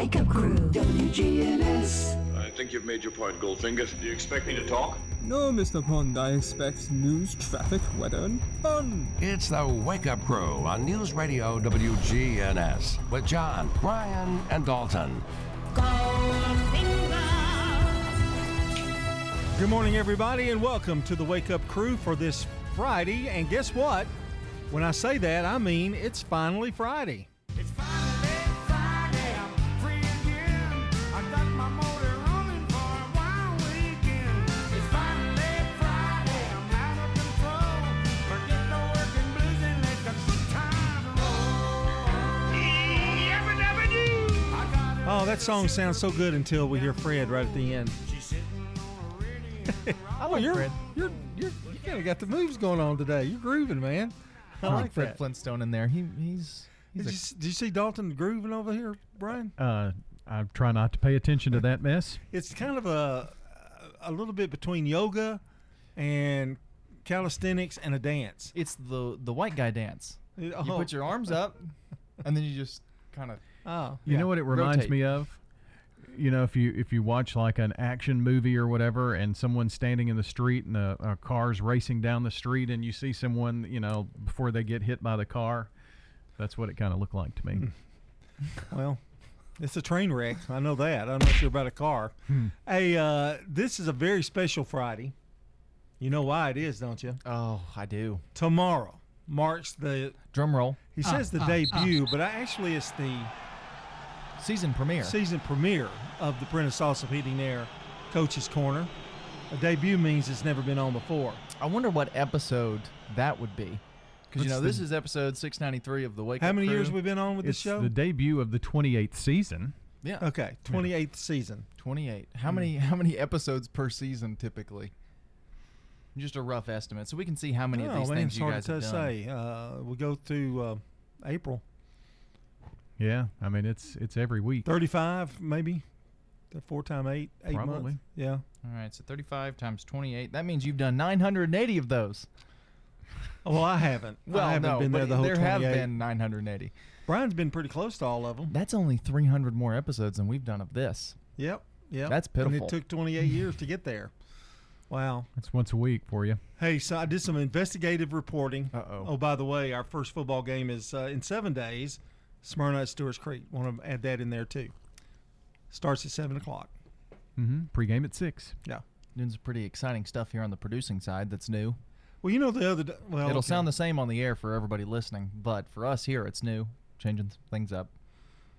Wake Up Crew, WGNS. I think you've made your point, Goldfinger. Do you expect me to talk? No, Mr. Bond, I expect news, traffic, weather, and fun. It's the Wake Up Crew on News Radio WGNS with John, Brian, and Dalton. Goldfinger. Good morning, everybody, and welcome to the Wake Up Crew for this Friday. And guess what? When I say that, I mean it's finally Friday. That song sounds so good until we hear Fred right at the end. She's sitting on a radio. I like you're, Fred. You're, you're, you kind of got the moves going on today. You're grooving, man. I I like Fred that. Flintstone in there. He he's Did he's you, did you see Dalton grooving over here, Brian? Uh, I try not to pay attention to that mess. It's kind of a a little bit between yoga and calisthenics and a dance. it's the the white guy dance. You You put your arms up, and then you just kind of oh, You know what it reminds Rotate. me of? You know, if you if you watch like an action movie or whatever, and someone's standing in the street and a, a car's racing down the street, and you see someone, you know, before they get hit by the car, that's what it kind of looked like to me. Hmm. Well, it's a train wreck. I know that. I'm not sure about a car. Hmm. Hey, uh, this is a very special Friday. You know why it is, don't you? oh I do. Tomorrow marks the. Drum roll. He says ah, the ah, ah. debut, but I, actually it's the Season premiere. season premiere of the Prentice Sauce of Heating Air Coach's Corner. A debut means it's never been on before. I wonder what episode that would be. Because you What's know this is episode 693 of the Wake How Up many Crew. years have we been on with this It's show? the debut of the 28th season. Yeah. okay, 28th season. 28. Hmm. How many how many episodes per season typically? Just a rough estimate, so we can see how many of these man, things it's you hard guys to have done. say. Uh, we go through uh, April. Yeah, I mean it's it's every week. 35 maybe The four time eight eight Probably. months yeah All right, so 35 times 28. That means you've done 980 of those. oh, well i haven't Well, i haven't no, been there but the whole there have been 980. brian's been pretty close to all of them That's only 300 more episodes than we've done of this. yep yep That's and pitiful. it took 28 years to get there wow It's once a week for you. hey so i did some investigative reporting Uh-oh. oh by the way our first football game is uh, in seven days smyrna at stewart's creek want to add that in there too starts at seven o'clock Mm-hmm. Pre-game at six. yeah Doing some pretty exciting stuff here on the producing side that's new. well you know the other d- well It'll okay. sound the same on the air for everybody listening, but for us here, it's new, changing things up.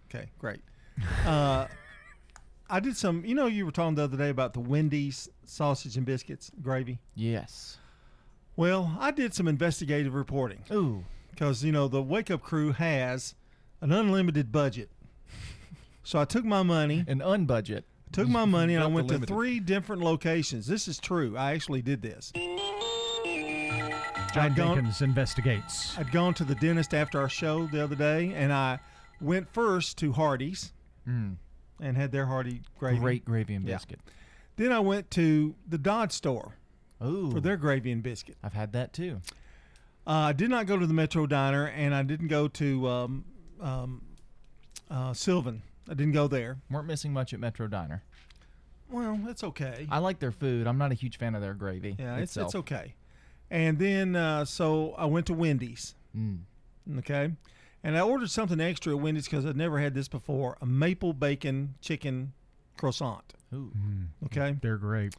Okay, great. Uh, I did some. You know, you were talking the other day about the Wendy's sausage and biscuits gravy. Yes. Well, I did some investigative reporting Ooh. because you know the Wake Up Crew has an unlimited budget. So I took my money, An unbudget. took my money, and I went to limited. three different locations. This is true. I actually did this. John I'd gone, investigates. I'd gone to the dentist after our show the other day, and I went first to Hardee's Mm. and had their Hardy gravy. Great gravy and Yeah. biscuit. Then I went to the Dodge store Ooh. for their gravy and biscuit. I've had that too. Uh, I did not go to the Metro Diner, and I didn't go to um, um, uh, Sylvan. I didn't go there. Weren't missing much at Metro Diner. Well, that's okay. I like their food. I'm not a huge fan of their gravy. yeah, it's itself. it's okay. And then uh, so I went to Wendy's. Mm. Okay, and I ordered something extra at Wendy's because I'd never had this before: a maple bacon chicken croissant. Ooh. Okay, They're great.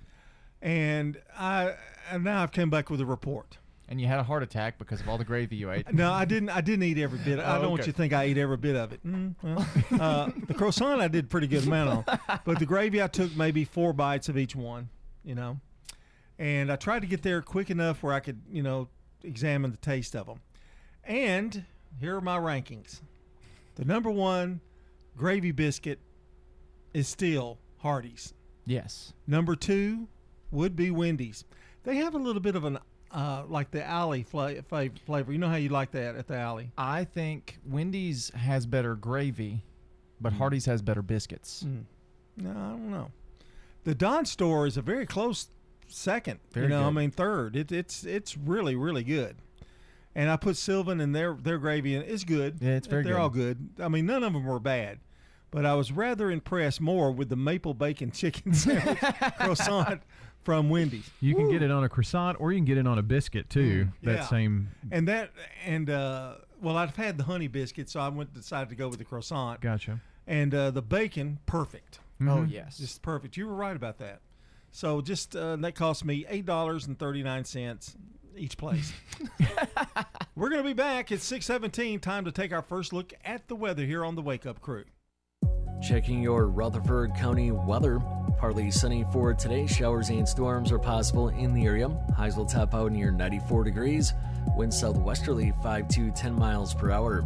and I and now I've come back with a report. And you had a heart attack because of all the gravy you ate. No, I didn't. I didn't eat every bit. I Oh, don't want okay. you to think I ate every bit of it. Mm, well, uh, the croissant I did pretty good amount on, but the gravy I took maybe four bites of each one. You know, and I tried to get there quick enough where I could, you know, examine the taste of them. And here are my rankings. The number one gravy biscuit is still Hardee's. Yes. Number two would be Wendy's. They have a little bit of an uh, like the alley fla- flavor. You know how you like that at the alley. I think Wendy's has better gravy, but Hardee's has better biscuits. Mm. No, I don't know. The Dodge store is a very close second. Very you know, I mean third. It, it's it's really really good. And I put Sylvan and their their gravy in. It's good. Yeah, it's very They're good. all good. I mean, none of them were bad. but I was rather impressed more with the maple bacon chicken sandwich croissant from Wendy's. You can get it on a croissant or you can get it on a biscuit too. that Yeah. same. And that and uh, well, I've had the honey biscuit, so I went decided to go with the croissant. Gotcha. And uh, the bacon, perfect. Oh yes. Just perfect. You were right about that. So just uh, that cost me eight dollars and thirty nine cents each place. We're gonna be back at six seventeen. Time to take our first look at the weather here on the Wake Up Crew. Checking your Rutherford County weather. Partly sunny for today. Showers and storms are possible in the area. Highs will top out near 94 degrees. Wind southwesterly 5 to 10 miles per hour.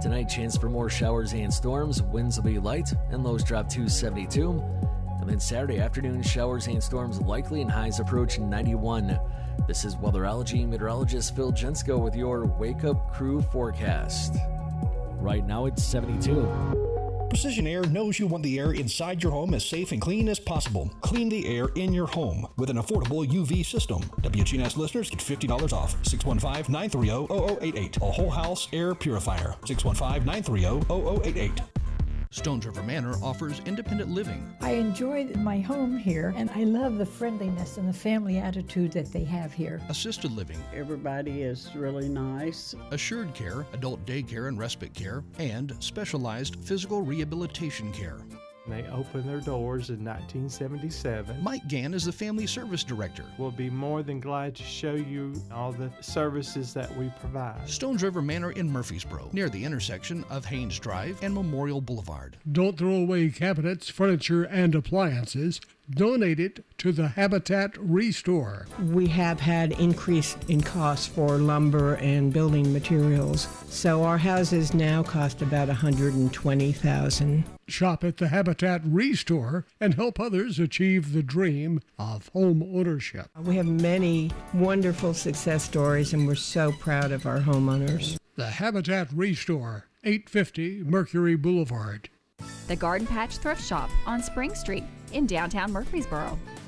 Tonight, chance for more showers and storms. Winds will be light and lows drop to 72. And then Saturday afternoon, showers and storms likely and highs approach 91. This is weatherology meteorologist Phil Jensko with your Wake Up Crew forecast. Right now, it's 72. Precision Air knows you want the air inside your home as safe and clean as possible. Clean the air in your home with an affordable UV system. WGNS listeners get $50 off. 615 930 0088. A whole house air purifier. 615 930 0088. Stones River Manor offers independent living. I enjoy my home here, and I love the friendliness and the family attitude that they have here. Assisted living, Everybody is really nice. assured care, adult daycare and respite care, and specialized physical rehabilitation care. They opened their doors in 1977. Mike Gann is the Family Service Director. We'll be more than glad to show you all the services that we provide. Stones River Manor in Murfreesboro, near the intersection of Haynes Drive and Memorial Boulevard. Don't throw away cabinets, furniture, and appliances. Donate it to the Habitat Restore. We have had increase in costs for lumber and building materials, so our houses now cost about 120,000. Shop at the Habitat Restore and help others achieve the dream of home ownership. We have many wonderful success stories and we're so proud of our homeowners. The Habitat Restore, 850 Mercury Boulevard. The Garden Patch Thrift Shop on Spring Street in downtown Murfreesboro.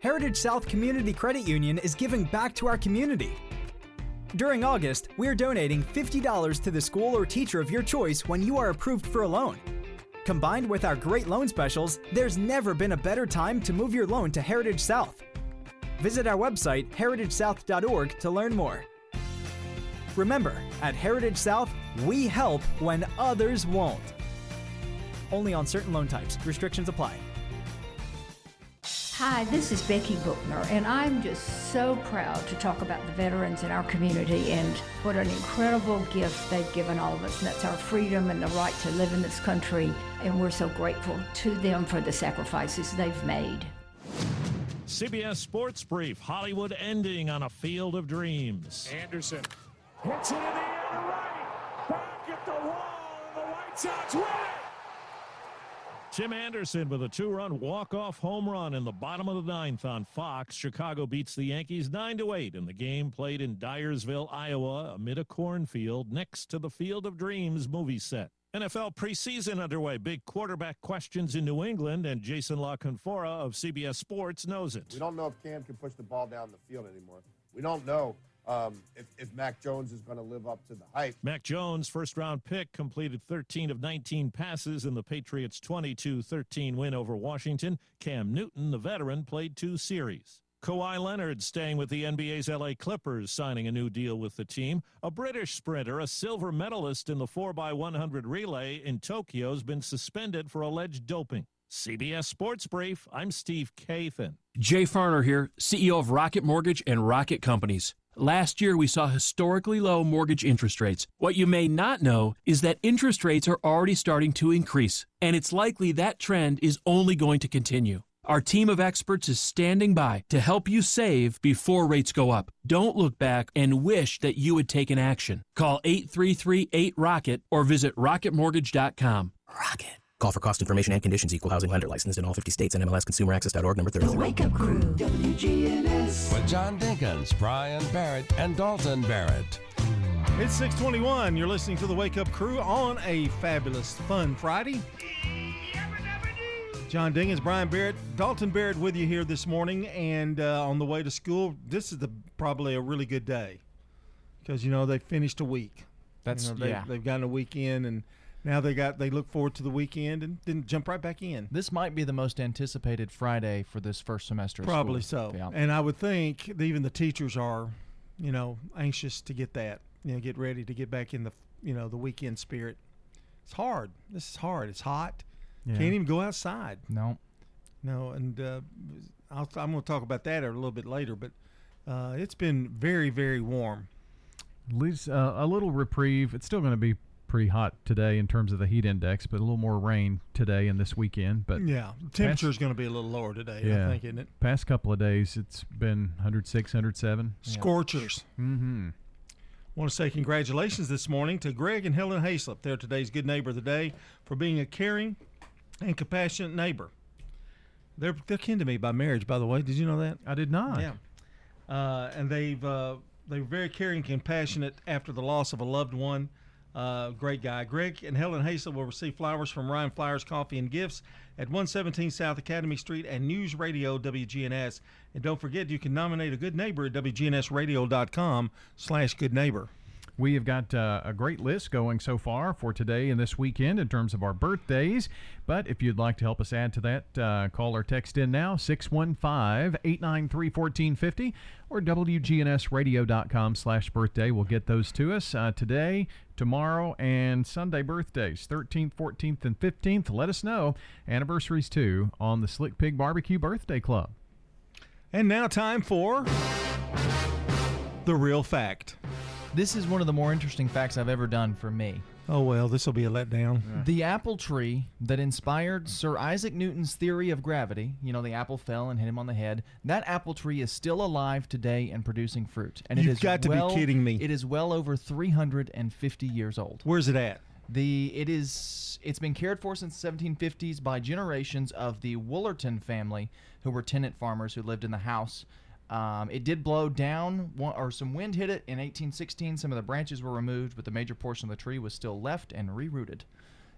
Heritage South Community Credit Union is giving back to our community. During August, we are donating $50 to the school or teacher of your choice when you are approved for a loan. Combined with our great loan specials, there's never been a better time to move your loan to Heritage South. Visit our website, heritagesouth.org, to learn more. Remember, at Heritage South, we help when others won't. Only on certain loan types. Restrictions apply. Hi, this is Becky Bookner, and I'm just so proud to talk about the veterans in our community and what an incredible gift they've given all of us. And that's our freedom and the right to live in this country. And we're so grateful to them for the sacrifices they've made. CBS Sports Brief Hollywood ending on a field of dreams. Anderson hits it in the air to right. Back at the wall. The White Sox win it. Tim Anderson with a two run walk off home run in the bottom of the ninth on Fox. Chicago beats the Yankees 9 to 8 in the game played in Dyersville, Iowa, amid a cornfield next to the Field of Dreams movie set. NFL preseason underway. Big quarterback questions in New England, and Jason La Canfora of CBS Sports knows it. We don't know if Cam can push the ball down the field anymore. We don't know um, if, if Mac Jones is going to live up to the hype. Mac Jones, first round pick, completed 13 of 19 passes in the Patriots' 22 13 win over Washington. Cam Newton, the veteran, played two series. Kawhi Leonard staying with the NBA's LA Clippers, signing a new deal with the team. A British sprinter, a silver medalist in the 4x100 relay in Tokyo, has been suspended for alleged doping. CBS Sports Brief, I'm Steve Kathan. Jay Farner here, CEO of Rocket Mortgage and Rocket Companies. Last year, we saw historically low mortgage interest rates. What you may not know is that interest rates are already starting to increase, and it's likely that trend is only going to continue. Our team of experts is standing by to help you save before rates go up. Don't look back and wish that you had taken action. Call 833 8 Rocket or visit rocketmortgage.com. Rocket. Call for cost information and conditions. Equal housing lender licensed in all 50 states and MLSConsumerAccess.org number 33. Wake Up Crew, WGNS. With John Dinkins, Brian Barrett, and Dalton Barrett. It's 621. You're listening to the Wake Up Crew on a fabulous, fun Friday. John Dinkins, Brian Barrett, Dalton Barrett with you here this morning. And uh, on the way to school, this is the probably a really good day because, you know, they finished a week. That's- You know, they, yeah. They've gotten a weekend and now they got they look forward to the weekend and then jump right back in. This might be the most anticipated Friday for this first semester. Probably so. Yeah. And I would think even the teachers are, you know, anxious to get that, you know, get ready to get back in the, you know, the weekend spirit. It's hard. This is hard. It's hot. Yeah. Can't even go outside. No. No, and uh, I'll, I'm going to talk about that a little bit later, but uh, it's been very, very warm. At least uh, a little reprieve. It's still going to be pretty hot today in terms of the heat index, but a little more rain today and this weekend. But yeah, temperature is going to be a little lower today, yeah, I think, isn't it? Past couple of days, it's been 106, 107. Scorchers. Mm-hmm. want to say congratulations this morning to Greg and Helen Hayslip. They're today's Good Neighbor of the Day for being a caring and compassionate neighbor. They're they're kin to me by marriage, by the way. Did you know that? I did not. Yeah. Uh, and they've uh, they were very caring and compassionate after the loss of a loved one. Uh, great guy. Greg and Helen Hayslip will receive flowers from Ryan Flowers Coffee and Gifts at 117 South Academy Street and News Radio WGNS. And don't forget, you can nominate a good neighbor at WGNSradio.com slash good neighbor. We have got uh, a great list going so far for today and this weekend in terms of our birthdays. But if you'd like to help us add to that, uh, call or text in now 615 893 1450 or WGNSradio.com slash birthday. We'll get those to us uh, today, tomorrow, and Sunday birthdays 13th, 14th, and 15th. Let us know. Anniversaries too on the Slick Pig Barbecue Birthday Club. And now, time for the real fact. This is one of the more interesting facts I've ever done for me. Oh, well, this will be a letdown. The apple tree that inspired Sir Isaac Newton's theory of gravity, you know, the apple fell and hit him on the head, that apple tree is still alive today and producing fruit. And it You've is got to be well- kidding me. It is well over 350 years old. Where's it at? The it is it's been cared for since the 1750s by generations of the Woolerton family, who were tenant farmers who lived in the house. Um, it did blow down, one, or some wind hit it in 1816. Some of the branches were removed, but the major portion of the tree was still left and rerouted.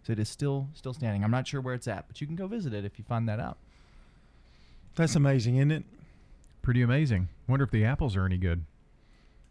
So it is still still standing. I'm not sure where it's at, but you can go visit it if you find that out. That's amazing, isn't it? Pretty amazing. Wonder if the apples are any good.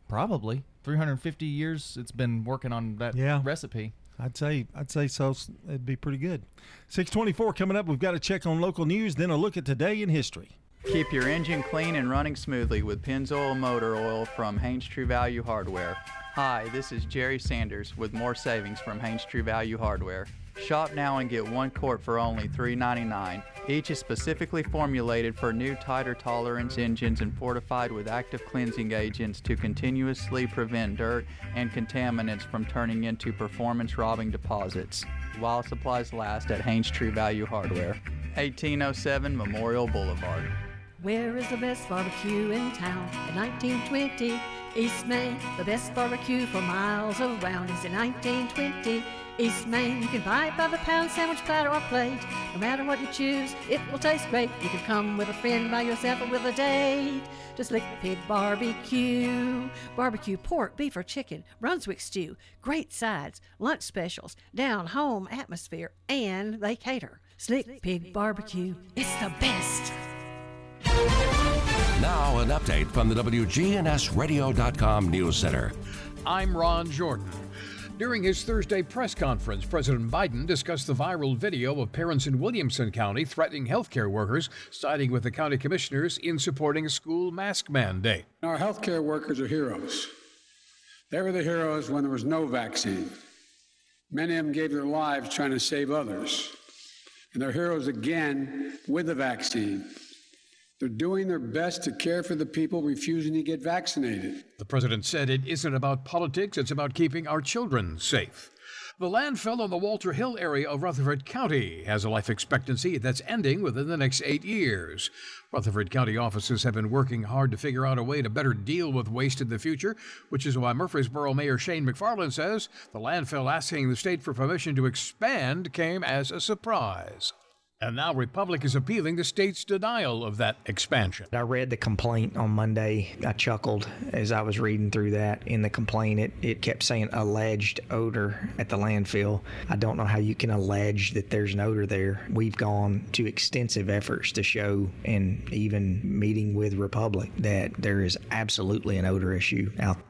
Probably 350 years it's been working on that Yeah. recipe. I'd say I'd say so. It'd be pretty good. 624 coming up. We've got to check on local news, then a look at today in history. Keep your engine clean and running smoothly with Pennzoil Motor Oil from Haynes True Value Hardware. Hi, this is Jerry Sanders with more savings from Haynes True Value Hardware. Shop now and get one quart for only $3.99. Each is specifically formulated for new tighter tolerance engines and fortified with active cleansing agents to continuously prevent dirt and contaminants from turning into performance robbing deposits. While supplies last at Haynes True Value Hardware, 1807 Memorial Boulevard. Where is the best barbecue in town? In 1920, East Main. The best barbecue for miles around is in 1920. East Main, you can buy it by the pound, sandwich, platter, or plate. No matter what you choose, it will taste great. You can come with a friend, by yourself, or with a date. To Slick Pig Barbecue. Barbecue pork, beef, or chicken, Brunswick stew, great sides, lunch specials, down home atmosphere, and they cater. Slick Pig Barbecue, it's the best. Now, an update from the WGNSradio.com News Center. I'm Ron Jordan. During his Thursday press conference, President Biden discussed the viral video of parents in Williamson County threatening healthcare workers, siding with the county commissioners in supporting a school mask mandate. Our healthcare workers are heroes. They were the heroes when there was no vaccine. Many of them gave their lives trying to save others. And they're heroes again with the vaccine. They're doing their best to care for the people refusing to get vaccinated. The president said it isn't about politics, it's about keeping our children safe. The landfill in the Walter Hill area of Rutherford County has a life expectancy that's ending within the next eight years. Rutherford County offices have been working hard to figure out a way to better deal with waste in the future, which is why Murfreesboro Mayor Shane McFarland says the landfill asking the state for permission to expand came as a surprise. And now Republic is appealing the state's denial of that expansion. I read the complaint on Monday. I chuckled as I was reading through that. In the complaint, it, it kept saying alleged odor at the landfill. I don't know how you can allege that there's an odor there. We've gone to extensive efforts to show, and even meeting with Republic, that there is absolutely an odor issue out there.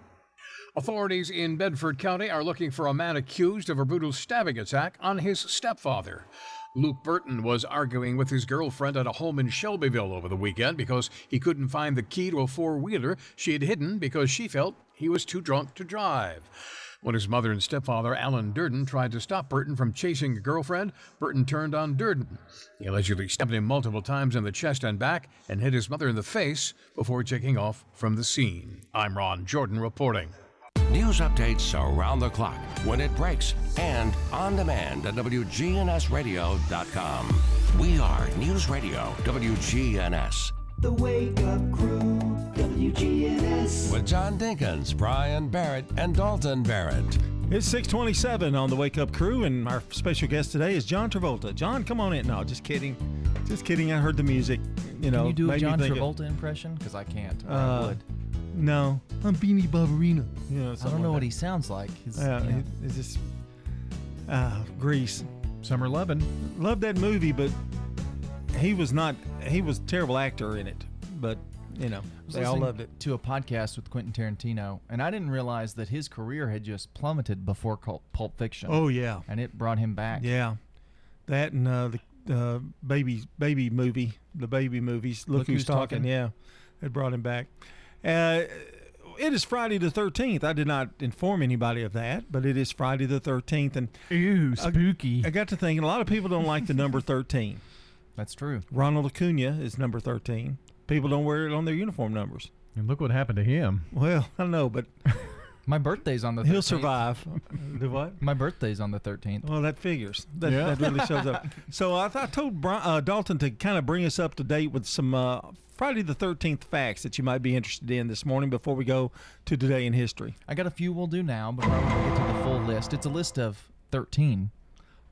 Authorities in Bedford County are looking for a man accused of a brutal stabbing attack on his stepfather. Luke Burton was arguing with his girlfriend at a home in Shelbyville over the weekend because he couldn't find the key to a four wheeler she had hidden because she felt he was too drunk to drive. When his mother and stepfather, Alan Durden, tried to stop Burton from chasing a girlfriend, Burton turned on Durden. He allegedly stabbed him multiple times in the chest and back and hit his mother in the face before taking off from the scene. I'm Ron Jordan reporting. News updates around the clock, when it breaks, and on demand at WGNSradio.com. We are News Radio WGNS. The Wake Up Crew, WGNS. With John Dinkins, Brian Barrett, and Dalton Barrett. It's 627 on the Wake Up Crew, and our special guest today is John Travolta. John, come on in. No, just kidding. Just kidding. I heard the music. You know, Can you do a John think of- Travolta impression? Because I can't. or I Uh, would. No, I'm Vinnie Barbarino. Yeah, I don't know what he sounds like. His, Yeah, yeah. it- it's just uh, Grease. Summer Lovin'. Loved that movie, but he was not. He was a terrible actor in it. But you know, I was they all listening loved it. To a podcast with Quentin Tarantino, and I didn't realize that his career had just plummeted before Cul- Pulp Fiction. Oh, yeah. and it brought him back. Yeah, that and uh, the uh, baby baby movie, the baby movies. Look, who's, talking. Yeah, it brought him back. Uh, it is Friday the thirteenth. I did not inform anybody of that, but it is Friday the thirteenth, and Ew, spooky. I, I got to thinking. A lot of people don't like the number thirteen. That's true. Ronald Acuna is number thirteen. People don't wear it on their uniform numbers. And look what happened to him. Well, I don't know, but My birthday's on the. 13th. he'll survive. the what? My birthday's on the 13th. Well, that figures. That, Yeah. that really shows up. So I, th- I told Bri- uh, Dalton to kind of bring us up to date with some uh, Friday the 13th facts that you might be interested in this morning before we go to today in history. I got a few we'll do now before we get to the full list. It's a list of 13.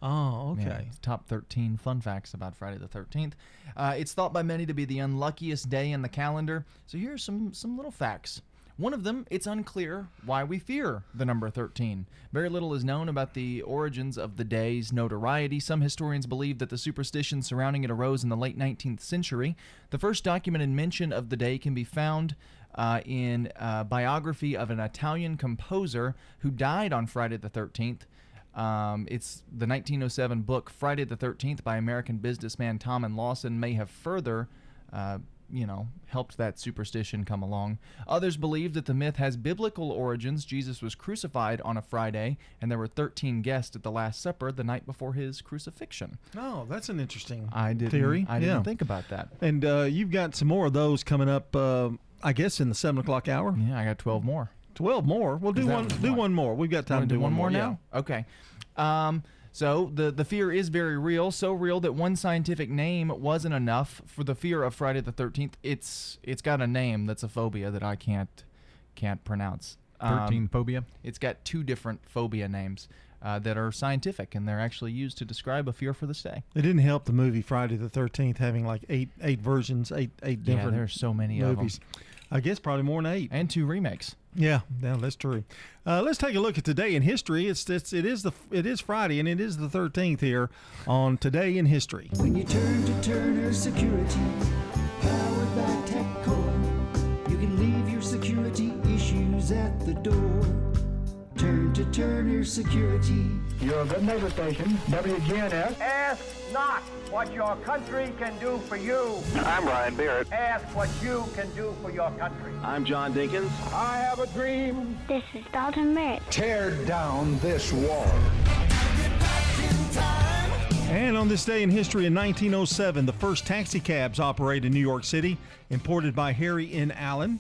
Oh, okay. it's top 13 fun facts about Friday the 13th. Uh, it's thought by many to be the unluckiest day in the calendar. So here are some some little facts. One of them, it's unclear why we fear the number 13. Very little is known about the origins of the day's notoriety. Some historians believe that the superstition surrounding it arose in the late 19th century. The first documented mention of the day can be found uh, in a biography of an Italian composer who died on Friday the 13th. Um, it's the 1907 book Friday the 13th by American businessman Thomas Lawson may have further, uh, you know, helped that superstition come along. Others believe that the myth has biblical origins. Jesus was crucified on a Friday, and there were 13 guests at the Last Supper the night before his crucifixion. Oh, that's an interesting I didn't, theory. I didn't Yeah. think about that. And uh, you've got some more of those coming up, uh, I guess, in the 7 o'clock hour. Yeah, I got 12 more. 12 more? We'll do one, do one more. We've got time to do, one more yeah. now. Okay. Um, so the the fear is very real, so real that one scientific name wasn't enough for the fear of Friday the Thirteenth. It's it's got a name that's a phobia that I can't can't pronounce. Um, 13 phobia? It's got two different phobia names uh, that are scientific, and they're actually used to describe a fear for this day. It didn't help the movie Friday the 13th having like eight eight versions, eight eight different. Yeah, different there's so many of 'em. movies. I guess probably more than eight. And two remakes. Yeah, yeah, that's true. Uh, let's take a look at today in history. It's, it's it is the it is Friday and it is the 13th here on today in history. When you turn to Turner Securities, powered by TechCore, you can leave your security issues at the door. Turn to Turner Security. You're a good neighbor station, WGNS. Ask not what your country can do for you. I'm Brian Barrett. Ask what you can do for your country. I'm John Dinkins. I have a dream. This is Dalton Barrett. Tear down this wall. And on this day in history in 1907, the first taxi cabs operate in New York City, imported by Harry N. Allen.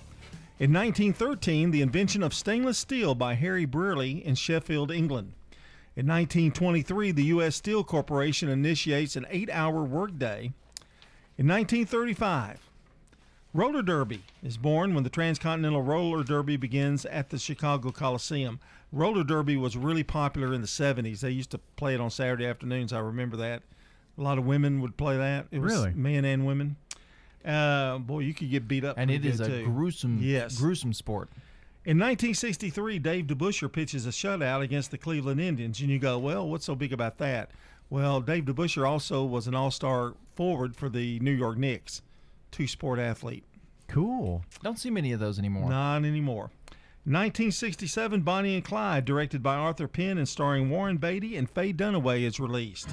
In 1913, the invention of stainless steel by Harry Brearley in Sheffield, England. In 1923, the U.S. Steel Corporation initiates an eight hour workday. In 1935, Roller Derby is born when the Transcontinental Roller Derby begins at the Chicago Coliseum. Roller Derby was really popular in the 70s. They used to play it on Saturday afternoons. I remember that. A lot of women would play that. It was Really? Men and women. Uh, boy, you could get beat up. And it is a too. gruesome, yes. gruesome sport. In 1963, Dave DeBusschere pitches a shutout against the Cleveland Indians, and you go, "Well, what's so big about that?" Well, Dave DeBusschere also was an All-Star forward for the New York Knicks, two-sport athlete. Cool. Don't see many of those anymore. Not anymore. 1967, Bonnie and Clyde, directed by Arthur Penn and starring Warren Beatty and Faye Dunaway, is released.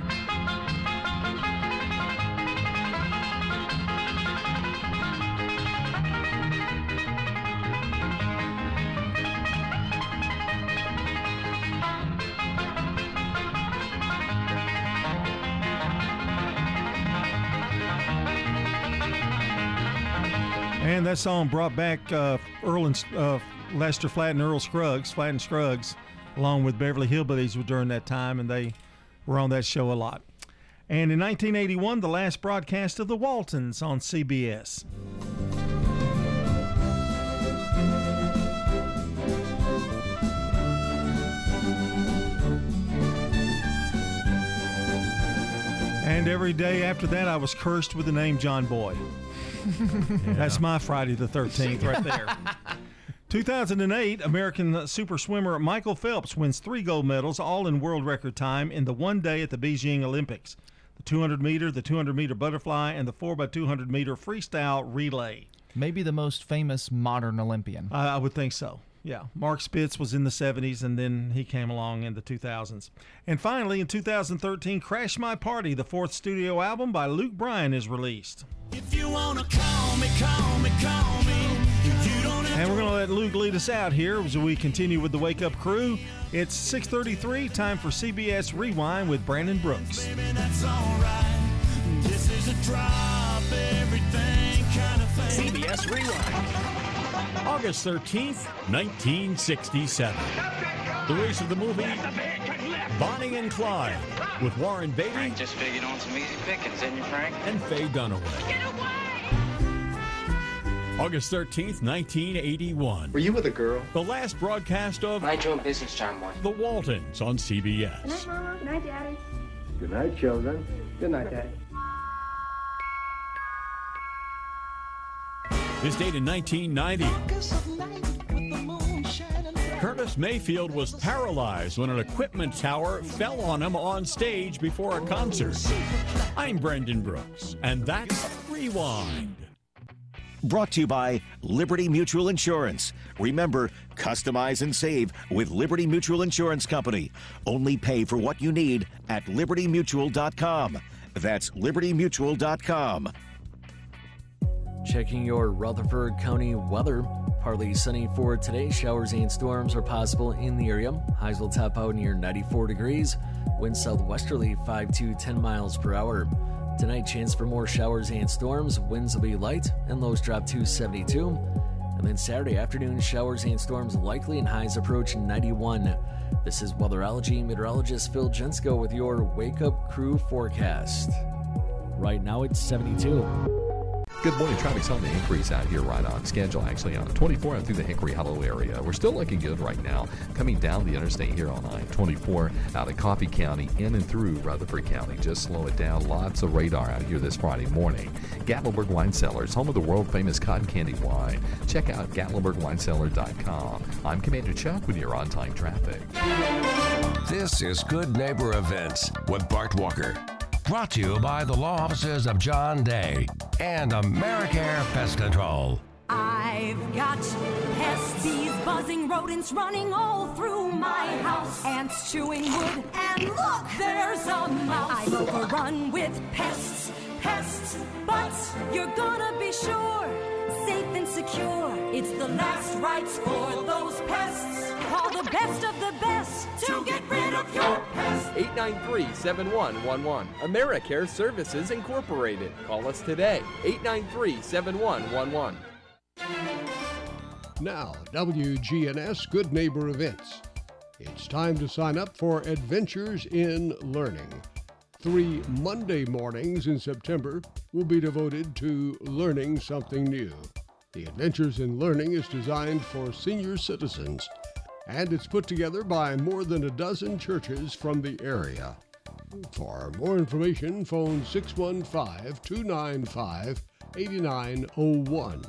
That song brought back uh, Earl and uh, Lester Flatt and Earl Scruggs, Flatt and Scruggs, along with Beverly Hillbillies during that time, and they were on that show a lot. And in 1981, the last broadcast of the Waltons on CBS. And every day after that, I was cursed with the name John Boy. That's my Friday the 13th right there. 2008, American super swimmer Michael Phelps wins three gold medals, all in world record time, in the one day at the Beijing Olympics the 200 meter, the 200 meter butterfly, and the 4x200 meter freestyle relay. Maybe the most famous modern Olympian. I, I would think so. Yeah. Mark Spitz was in the 70s, and then he came along in the 2000s. And finally, in 2013, Crash My Party, the fourth studio album by Luke Bryan, is released. If you wanna call me, call me, call me. You don't have And we're going to let Luke lead us out here as we continue with the Wake Up Crew. It's 6:33, time for CBS Rewind with Brandon Brooks. Baby, that's alright. This is a drop everything kind of thing. CBS Rewind. August 13th, 1967. The race of the movie Bonnie and Clyde with Warren Beatty Just figured on some easy pickings, didn't you, Frank? and Faye Dunaway. August 13th, 1981. Were you with a girl? The last broadcast of Mind your own business, John Boy. The Waltons on CBS. Good night, Mama. Good night, Daddy. Good night, children. Good night, Daddy. This date in 1990. Curtis Mayfield was paralyzed when an equipment tower fell on him on stage before a concert. I'm Brendan Brooks, and that's Rewind. Brought to you by Liberty Mutual Insurance. Remember, customize and save with Liberty Mutual Insurance Company. Only pay for what you need at libertymutual.com. That's libertymutual.com. Checking your Rutherford County weather. Partly sunny for today. Showers and storms are possible in the area. Highs will top out near 94 degrees. Wind southwesterly 5 to 10 miles per hour. Tonight, chance for more showers and storms. Winds will be light and lows drop to 72. And then Saturday afternoon, showers and storms likely and highs approach 91. This is weatherology meteorologist Phil Jensko with your Wake Up Crew forecast. Right now, it's 72. Good morning. Traffic's on the increase out here right on schedule, actually, on 24 and through the Hickory Hollow area. We're still looking good right now. Coming down the interstate here on I 24 out of Coffee County, in and through Rutherford County. Just slow it down. Lots of radar out here this Friday morning. Gatlinburg Wine Cellars, home of the world famous cotton candy wine. Check out GatlinburgWineCellar.com. I'm Commander Chuck with your on time traffic. This is Good Neighbor Events with Bart Walker. Brought to you by the law offices of John Day and Americare Pest Control. I've got pests, buzzing rodents running all through my house. Ants chewing wood, and look, there's a mouse. I'm overrun with pests, pests, but you're gonna be sure, safe and secure. It's the last rites for those pests. Call the best of the best to get rid of your pests. 893-7111. AmeriCare Services Incorporated. Call us today. 893-7111. Now, WGNS Good Neighbor Events. It's time to sign up for Adventures in Learning. Three Monday mornings in September will be devoted to learning something new. The Adventures in Learning is designed for senior citizens, and it's put together by more than a dozen churches from the area. For more information, phone 615 295 8901.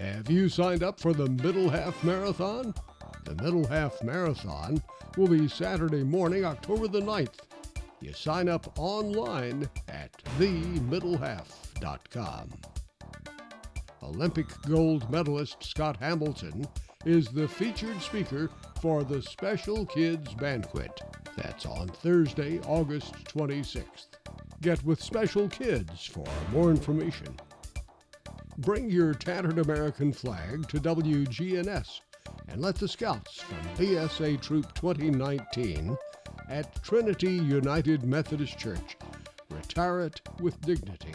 Have you signed up for the Middle Half Marathon? The Middle Half Marathon will be Saturday morning, October the 9th. You sign up online at themiddlehalf.com. Olympic gold medalist Scott Hamilton is the featured speaker for the Special Kids Banquet. That's on Thursday, August 26th. Get with Special Kids for more information. Bring your tattered American flag to WGNS and let the Scouts from BSA Troop 2019 at Trinity United Methodist Church retire it with dignity.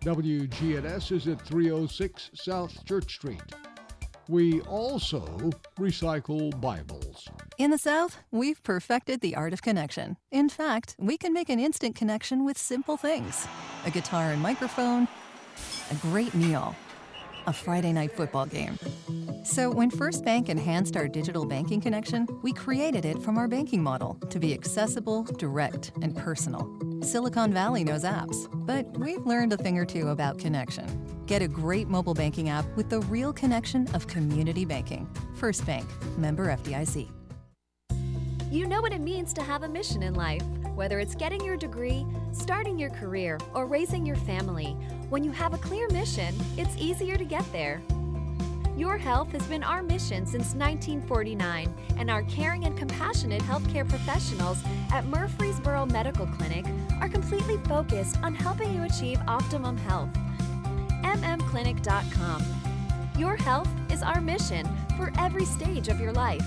WGNS is at 306 South Church Street. We also recycle Bibles. In the South, we've perfected the art of connection. In fact, we can make an instant connection with simple things a guitar and microphone, a great meal, a Friday night football game. So, when First Bank enhanced our digital banking connection, we created it from our banking model to be accessible, direct, and personal. Silicon Valley knows apps, but we've learned a thing or two about connection. Get a great mobile banking app with the real connection of community banking. First Bank, member FDIC. You know what it means to have a mission in life. Whether it's getting your degree, starting your career, or raising your family, when you have a clear mission, it's easier to get there. Your health has been our mission since 1949, and our caring and compassionate healthcare professionals at Murfreesboro Medical Clinic are completely focused on helping you achieve optimum health. mmclinic.com. Your health is our mission for every stage of your life.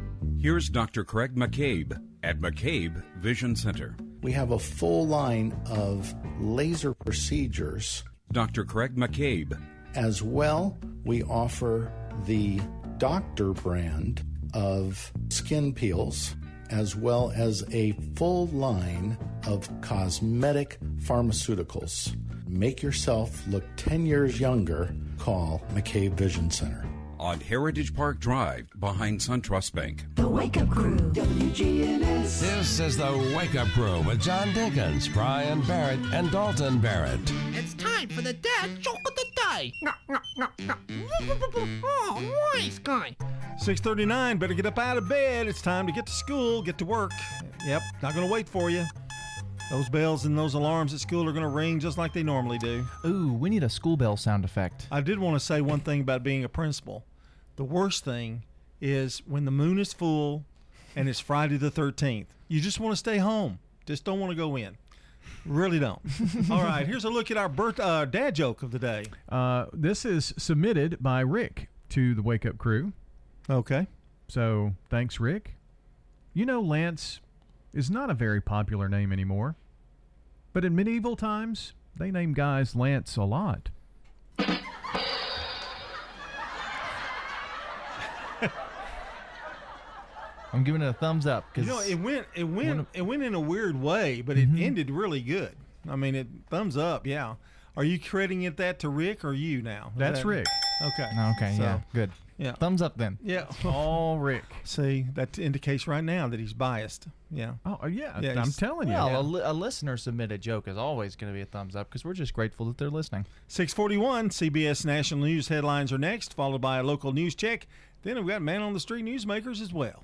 Here's Dr. Craig McCabe at McCabe Vision Center. We have a full line of laser procedures. Dr. Craig McCabe. As well, we offer the doctor brand of skin peels, as well as a full line of cosmetic pharmaceuticals. Make yourself look 10 years younger. Call McCabe Vision Center. On Heritage Park Drive behind SunTrust Bank. The Wake Up Crew, WGNS. This is the Wake Up Crew with John Dinkins, Brian Barrett, and Dalton Barrett. It's time for the dad joke of the day. Oh, nice guy. 639, better get up out of bed. It's time to get to school, get to work. Yep, not going to wait for you. Those bells and those alarms at school are going to ring just like they normally do. Ooh, we need a school bell sound effect. I did want to say one thing about being a principal. The worst thing is when the moon is full and it's Friday the 13th. You just want to stay home. Just don't want to go in. Really don't. All right, here's a look at our birth, uh, dad joke of the day. Uh, this is submitted by Rick to the Wake Up Crew. Okay. So thanks, Rick. You know, Lance is not a very popular name anymore, but in medieval times, they named guys Lance a lot. I'm giving it a thumbs up You because know, it went it went of- it went in a weird way, but it mm-hmm. ended really good. I mean, it thumbs up. Yeah. Are you crediting it that to Rick or you now? Is That's that- Rick. Okay. Okay, So, yeah, good. Yeah. Thumbs up then. Yeah. All Rick. See, that indicates right now that he's biased. Yeah. Oh, uh, yeah. yeah I'm telling you. Well, Yeah. a, li- a listener submitted joke is always going to be a thumbs up because we're just grateful that they're listening. 641 CBS National News headlines are next, followed by a local news check. Then we've got man on the street newsmakers as well.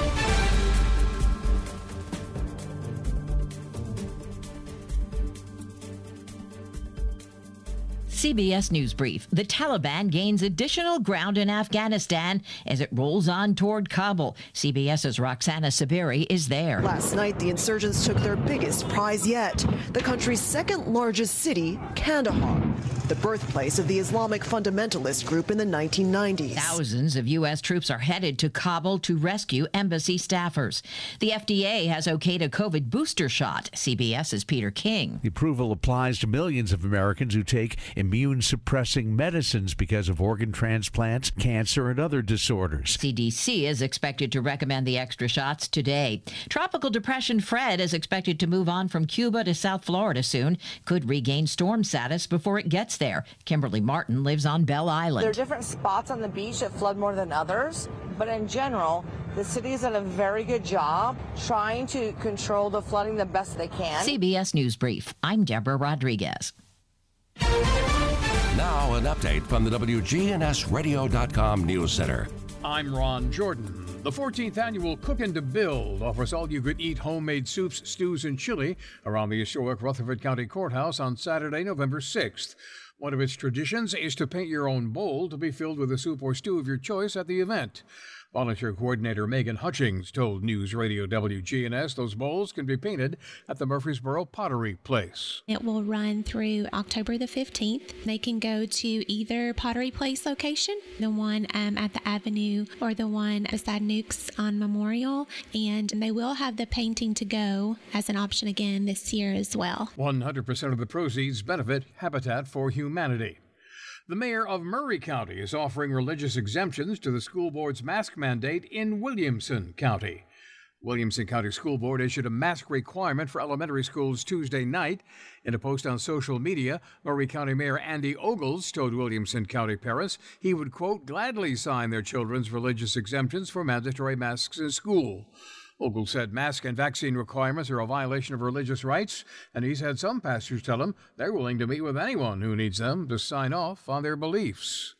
CBS News Brief. The Taliban gains additional ground in Afghanistan as it rolls on toward Kabul. CBS's Roxana Saberi is there. Last night, the insurgents took their biggest prize yet the country's second largest city, Kandahar, the birthplace of the Islamic fundamentalist group in the 1990s. Thousands of U.S. troops are headed to Kabul to rescue embassy staffers. The FDA has okayed a COVID booster shot. CBS's Peter King. The approval applies to millions of Americans who take immune suppressing medicines because of organ transplants, cancer, and other disorders. CDC is expected to recommend the extra shots today. Tropical depression Fred is expected to move on from Cuba to South Florida soon. Could regain storm status before it gets there. Kimberly Martin lives on Belle Island. There are different spots on the beach that flood more than others, but in general, the city city's done a very good job trying to control the flooding the best they can. CBS News Brief. I'm Deborah Rodriguez. Now, an update from the WGNSradio.com News Center. I'm Ron Jordan. The 14th annual Cookin' to Build offers all you could eat homemade soups, stews, and chili around the historic Rutherford County Courthouse on Saturday, November 6th. One of its traditions is to paint your own bowl to be filled with a soup or stew of your choice at the event. Volunteer coordinator Megan Hutchings told News Radio WGNS those bowls can be painted at the Murfreesboro Pottery Place. It will run through October the 15th. They can go to either Pottery Place location, the one um, at the Avenue, or the one beside Nukes on Memorial, and they will have the painting to go as an option again this year as well. 100% of the proceeds benefit Habitat for Humanity. The mayor of Maury County is offering religious exemptions to the school board's mask mandate in Williamson County. Williamson County School Board issued a mask requirement for elementary schools Tuesday night. In a post on social media, Maury County Mayor Andy Ogles told Williamson County parents he would, quote, gladly sign their children's religious exemptions for mandatory masks in school. Ogle said mask and vaccine requirements are a violation of religious rights, and he's had some pastors tell him they're willing to meet with anyone who needs them to sign off on their beliefs.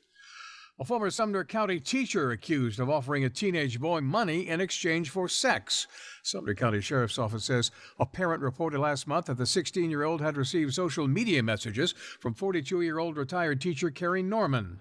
A former Sumner County teacher accused of offering a teenage boy money in exchange for sex. Sumner County Sheriff's Office says a parent reported last month that the 16 year old had received social media messages from 42 year old retired teacher Carrie Norman.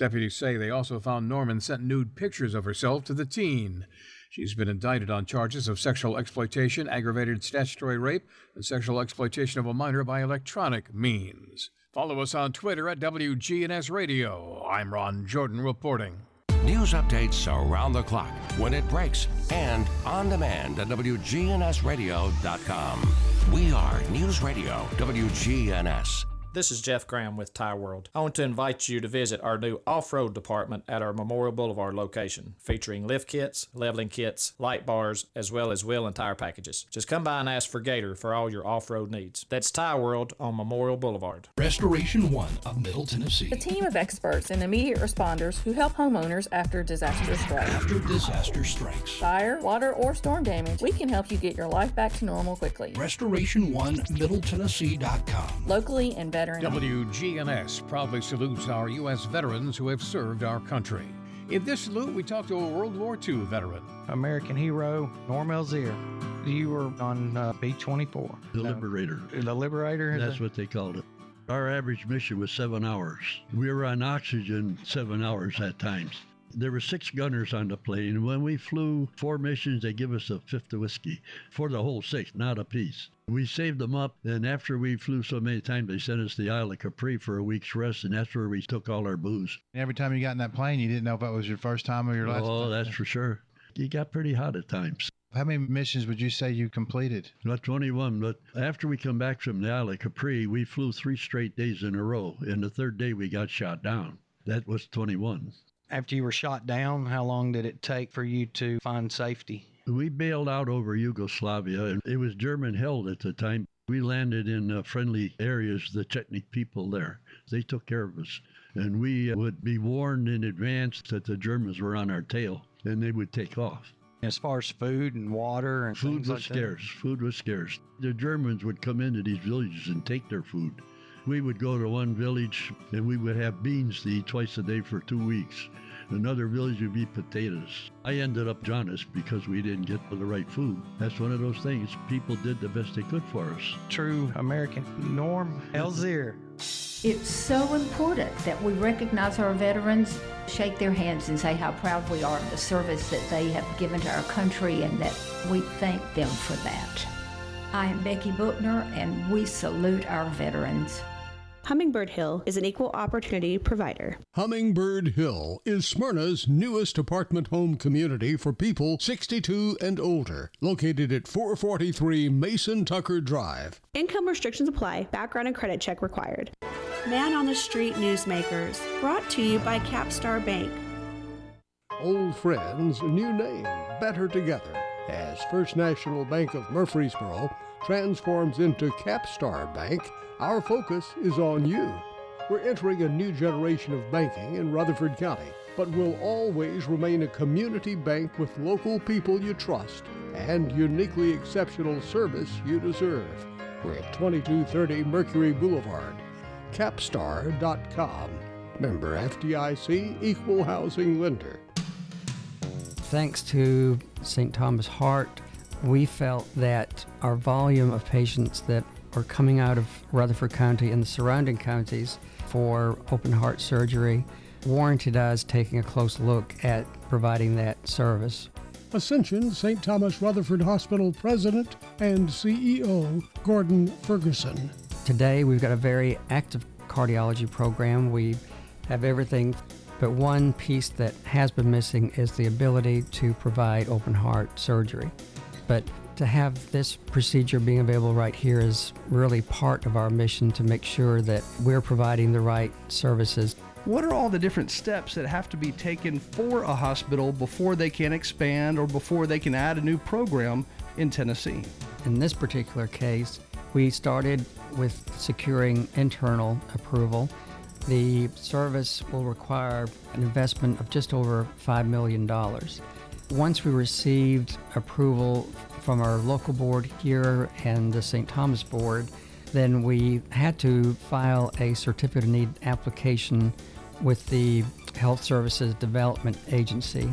Deputies say they also found Norman sent nude pictures of herself to the teen. She's been indicted on charges of sexual exploitation, aggravated statutory rape, and sexual exploitation of a minor by electronic means. Follow us on Twitter at WGNS Radio. I'm Ron Jordan reporting. News updates around the clock, when it breaks, and on demand at WGNSradio.com. We are News Radio WGNS. This is Jeff Graham with Tire World. I want to invite you to visit our new off road department at our Memorial Boulevard location, featuring lift kits, leveling kits, light bars, as well as wheel and tire packages. Just come by and ask for Gator for all your off road needs. That's Tire World on Memorial Boulevard. Restoration One of Middle Tennessee. A team of experts and immediate responders who help homeowners after disaster strikes. After disaster strikes. Fire, water, or storm damage, we can help you get your life back to normal quickly. Restoration One MiddleTennessee.com. Locally and WGNS proudly salutes our U.S. veterans who have served our country. In this salute, we talk to a World War II veteran. American hero, Norm Elzier. You were on uh, B 24. The Liberator. The Liberator? That's what they called it. Our average mission was seven hours. We were on oxygen seven hours at times. There were six gunners on the plane. When we flew four missions, they give us a fifth of whiskey for the whole six, not a piece. We saved them up, and after we flew so many times, they sent us to the Isle of Capri for a week's rest, and that's where we took all our booze. Every time you got in that plane, you didn't know if that was your first time or your last Oh, time. that's for sure. You got pretty hot at times. How many missions would you say you completed? Not 21, but after we come back from the Isle of Capri, we flew three straight days in a row, and the third day we got shot down. That was 21. After you were shot down, how long did it take for you to find safety? We bailed out over Yugoslavia, and it was German held at the time. We landed in uh, friendly areas, the Chetnik people there. They took care of us. And we uh, would be warned in advance that the Germans were on our tail, and they would take off. As far as food and water and Food things was like that? scarce. Food was scarce. The Germans would come into these villages and take their food. We would go to one village and we would have beans to eat twice a day for two weeks. Another village would be potatoes. I ended up jaundiced because we didn't get the right food. That's one of those things. People did the best they could for us. True American Norm Elzir. It's so important that we recognize our veterans, shake their hands, and say how proud we are of the service that they have given to our country and that we thank them for that. I am Becky Bookner, and we salute our veterans. Hummingbird Hill is an equal opportunity provider. Hummingbird Hill is Smyrna's newest apartment home community for people 62 and older, located at 443 Mason Tucker Drive. Income restrictions apply, background and credit check required. Man on the Street Newsmakers, brought to you by Capstar Bank. Old friends, new name, better together, as First National Bank of Murfreesboro transforms into Capstar Bank. Our focus is on you. We're entering a new generation of banking in Rutherford County, but will always remain a community bank with local people you trust and uniquely exceptional service you deserve. We're at 2230 Mercury Boulevard. Capstar.com. Member FDIC Equal Housing Lender. Thanks to St. Thomas Heart, we felt that our volume of patients that are coming out of Rutherford County and the surrounding counties for open heart surgery warranted us taking a close look at providing that service. Ascension St. Thomas Rutherford Hospital President and CEO Gordon Ferguson. Today, we've got a very active cardiology program. We have everything, but one piece that has been missing is the ability to provide open heart surgery. But to have this procedure being available right here is really part of our mission to make sure that we're providing the right services. What are all the different steps that have to be taken for a hospital before they can expand or before they can add a new program in Tennessee? In this particular case, we started with securing internal approval. The service will require an investment of just over $5 million. Once we received approval from our local board here and the St. Thomas board, then we had to file a certificate of need application with the Health Services Development Agency.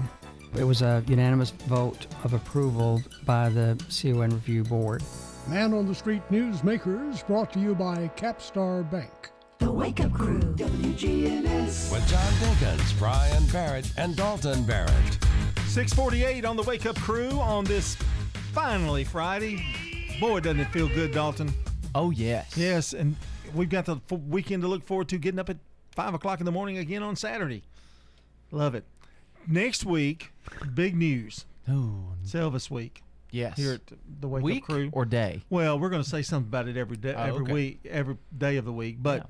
It was a unanimous vote of approval by the CON Review Board. Man on the Street Newsmakers brought to you by Capstar Bank. The Wake Up Crew, WGNS. With John Dinkins, Brian Barrett, and Dalton Barrett. 648 on the Wake Up Crew on this finally Friday. Boy, doesn't it feel good, Dalton? Oh, yes. Yes, and we've got the weekend to look forward to getting up at 5 o'clock in the morning again on Saturday. Love it. Next week, big news. Oh, it's Elvis week. Yes. Here at the Wake Week Up Crew. or day? Well, we're going to say something about it every day, Oh, every okay. week, every day of the week. But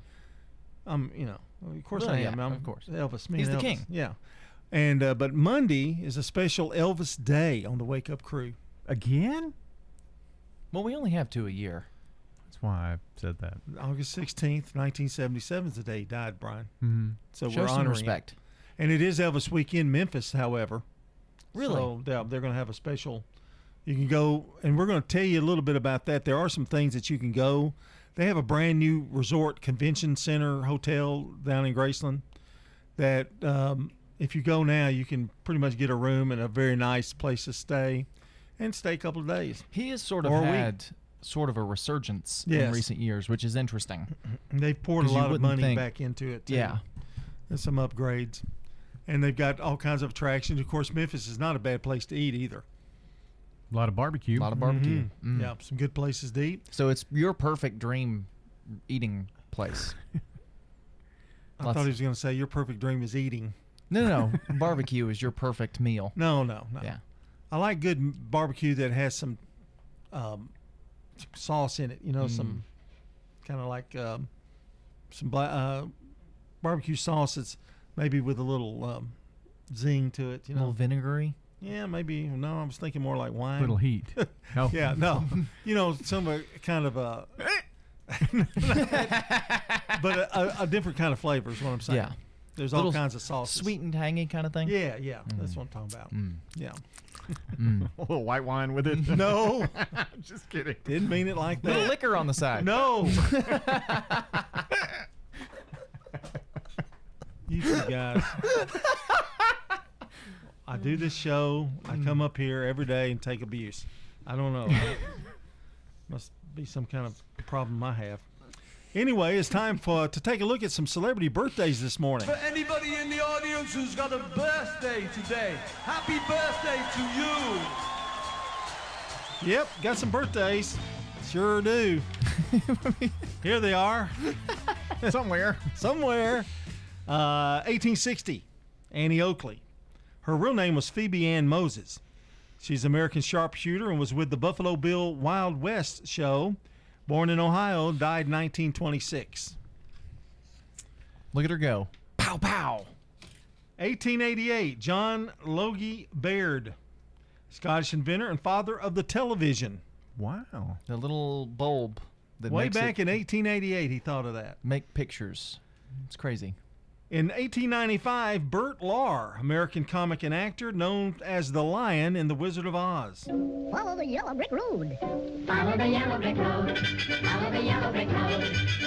I'm, you know, of course Well, I yeah, am. I'm of course. Elvis. Me He's and the Elvis. king. Yeah. And uh, but Monday is a special Elvis Day on the Wake Up Crew. Again? Well, we only have two a year. That's why I said that. August 16th, 1977 is the day he died, Brian. Mhm. So Show we're some honoring respect. Him. And it is Elvis Week in Memphis, however. Really? So they're, they're going to have a special. You can go, and we're going to tell you a little bit about that. There are some things that you can go. They have a brand new resort convention center hotel down in Graceland that um, if you go now, you can pretty much get a room and a very nice place to stay and stay a couple of days. He has sort of Or a week. had sort of a resurgence in recent years, which is interesting. They've poured a lot of money think- back into it. Too. Yeah. There's some upgrades. And they've got all kinds of attractions. Of course, Memphis is not a bad place to eat either. A lot of barbecue. A lot of barbecue. Mhm. Mm. Yeah, some good places to eat. So it's your perfect dream eating place. I Lots- thought he was going to say your perfect dream is eating. No, no, no. barbecue is your perfect meal. No, no, no. Yeah. I like good barbecue that has some, um, sauce in it. You know, Mm. some kind of like um, some uh, barbecue sauce that's maybe with a little um, zing to it. You A know, little vinegary. Yeah, maybe. No, I was thinking more like wine. A Little heat. Oh. yeah, no. You know, some kind of a. but a, a, a different kind of flavor is what I'm saying. Yeah. There's all kinds of sauces. Sweet and tangy kind of thing. Yeah, yeah. That's what I'm talking about. Mm. Yeah. Mm. a little white wine with it. No. Just kidding. Didn't mean it like that. Little liquor on the side. No. you two guys. I do this show. I come up here every day and take abuse. I don't know. Must be some kind of problem I have. Anyway, it's time for to take a look at some celebrity birthdays this morning. For anybody in the audience who's got a birthday today, happy birthday to you. Yep, got some birthdays. Sure do. Here they are. Somewhere. Somewhere. Uh, 1860, Annie Oakley. Her real name was Phoebe Ann Moses. She's an American sharpshooter and was with the Buffalo Bill Wild West show. Born in Ohio, died 1926. Look at her go. Pow pow. 1888, John Logie Baird, Scottish inventor and father of the television. Wow. The little bulb that Way makes back it in 1888, he thought of that. make pictures. It's crazy. In 1895, Bert Lahr, American comic and actor, known as the Lion in The Wizard of Oz. Follow the yellow brick road. Follow the yellow brick road. Follow the yellow brick road.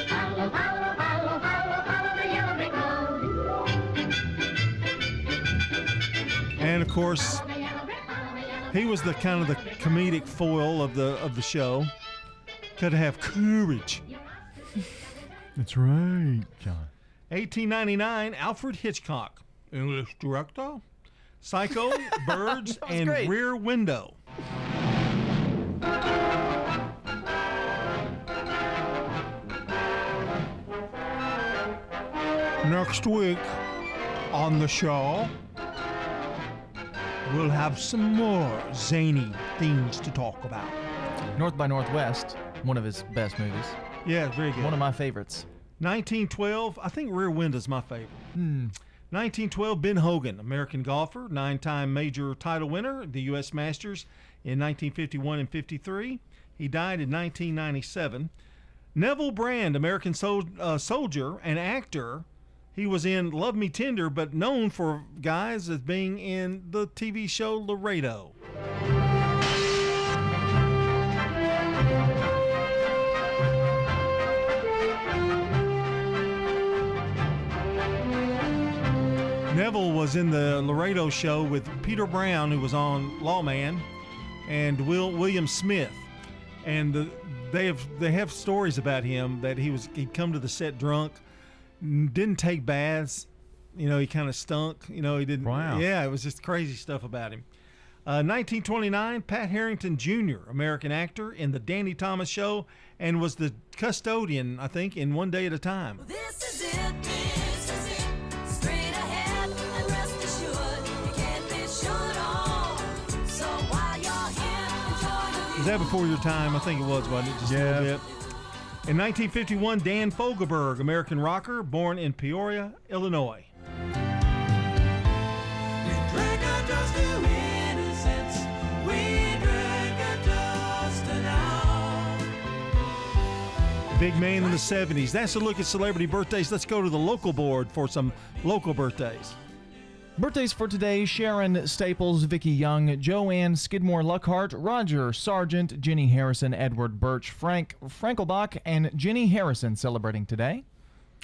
Follow, follow, follow, follow, follow the yellow brick road. And of course, he was the kind of the comedic foil of the of the show. Could have courage. That's right, John. 1899, Alfred Hitchcock, English director, Psycho, Birds, and great. Rear Window. Next week on the show, we'll have some more zany things to talk about. North by Northwest, one of his best movies. Yeah, very good. One of my favorites. 1912, I think Rear Window's my favorite. Hmm. 1912, Ben Hogan, American golfer, nine time major title winner, the U.S. Masters in 1951 and 53. He died in 1997. Neville Brand, American sol- uh, soldier and actor. He was in Love Me Tender, but known for guys as being in the TV show Laredo. Neville was in the Laredo show with Peter Brown, who was on Lawman, and Will William Smith, and the, they have they have stories about him that he was he'd come to the set drunk, didn't take baths, you know he kind of stunk, you know he didn't. Wow. Yeah, it was just crazy stuff about him. Uh, 1929, Pat Harrington Jr., American actor in the Danny Thomas Show, and was the custodian, I think, in One Day at a Time. This Is that before your time? I think it was, wasn't it? Just a Yeah. little bit. In 1951, Dan Fogelberg, American rocker, born in Peoria, Illinois. Drink a toast to innocence. We drink a toast to now. Big man in the 70s. That's a look at celebrity birthdays. Let's go to the local board for some local birthdays. Birthdays for today Sharon Staples, Vicki Young, Joanne Skidmore Luckhart, Roger Sargent, Jenny Harrison, Edward Birch, Frank Frankelbach, and Jenny Harrison celebrating today.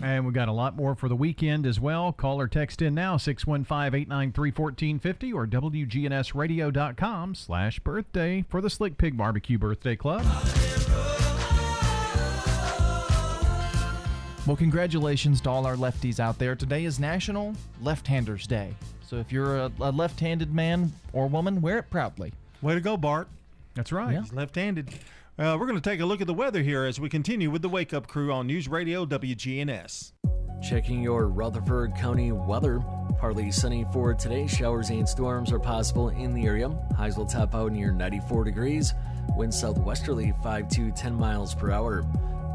And we've got a lot more for the weekend as well. Call or text in now, 615-893-1450 or WGNSradio.com slash birthday for the Slick Pig Barbecue Birthday Club. Well, congratulations to all our lefties out there. Today is National Left-Handers Day. So if you're a, a left-handed man or woman, wear it proudly. Way to go, Bart. That's right. He's left handed. Uh, we're going to take a look at the weather here as we continue with the Wake Up Crew on News Radio WGNS. Checking your Rutherford County weather. Partly sunny for today. Showers and storms are possible in the area. Highs will top out near 94 degrees. Wind southwesterly 5 to 10 miles per hour.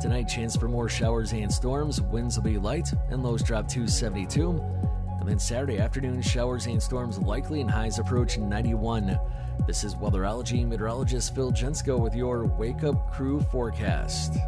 Tonight, chance for more showers and storms. Winds will be light and lows drop to 72. And then Saturday afternoon, showers and storms likely and highs approach 91. This is weatherology meteorologist Phil Jensko with your Wake Up Crew forecast.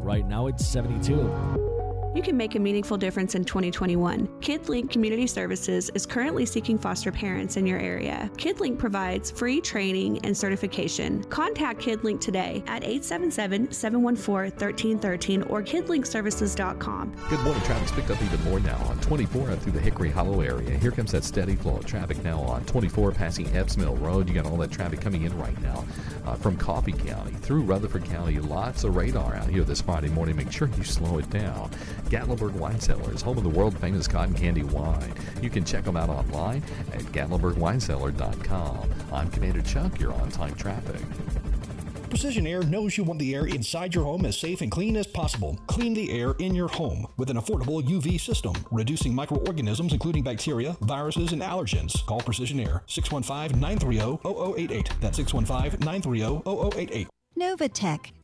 Right now it's 72. You can make a meaningful difference in 2021. KidLink Community Services is currently seeking foster parents in your area. KidLink provides free training and certification. Contact KidLink today at 877 714 1313 or kidlinkservices.com. Good morning. Traffic's picked up even more now on 24 up through the Hickory Hollow area. Here comes that steady flow of traffic now on 24 passing Ebbs Mill Road. You got all that traffic coming in right now uh, from Coffee County through Rutherford County. Lots of radar out here this Friday morning. Make sure you slow it down. Gatlinburg Wine Cellar is home of the world famous cotton candy wine. You can check them out online at gatlinburgwinecellar.com. I'm Commander Chuck. You're on time traffic. Precision Air knows you want the air inside your home as safe and clean as possible. Clean the air in your home with an affordable UV system, reducing microorganisms including bacteria, viruses, and allergens. Call Precision Air 615 930 0088. That's 615 930 0088. Novatech,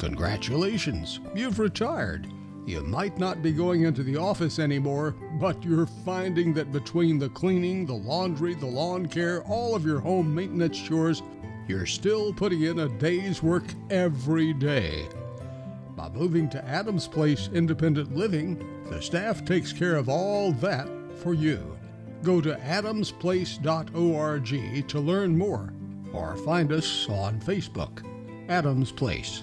Congratulations, you've retired. You might not be going into the office anymore, but you're finding that between the cleaning, the laundry, the lawn care, all of your home maintenance chores, you're still putting in a day's work every day. By moving to Adams Place Independent Living, the staff takes care of all that for you. Go to adamsplace.org to learn more or find us on Facebook. Adams Place.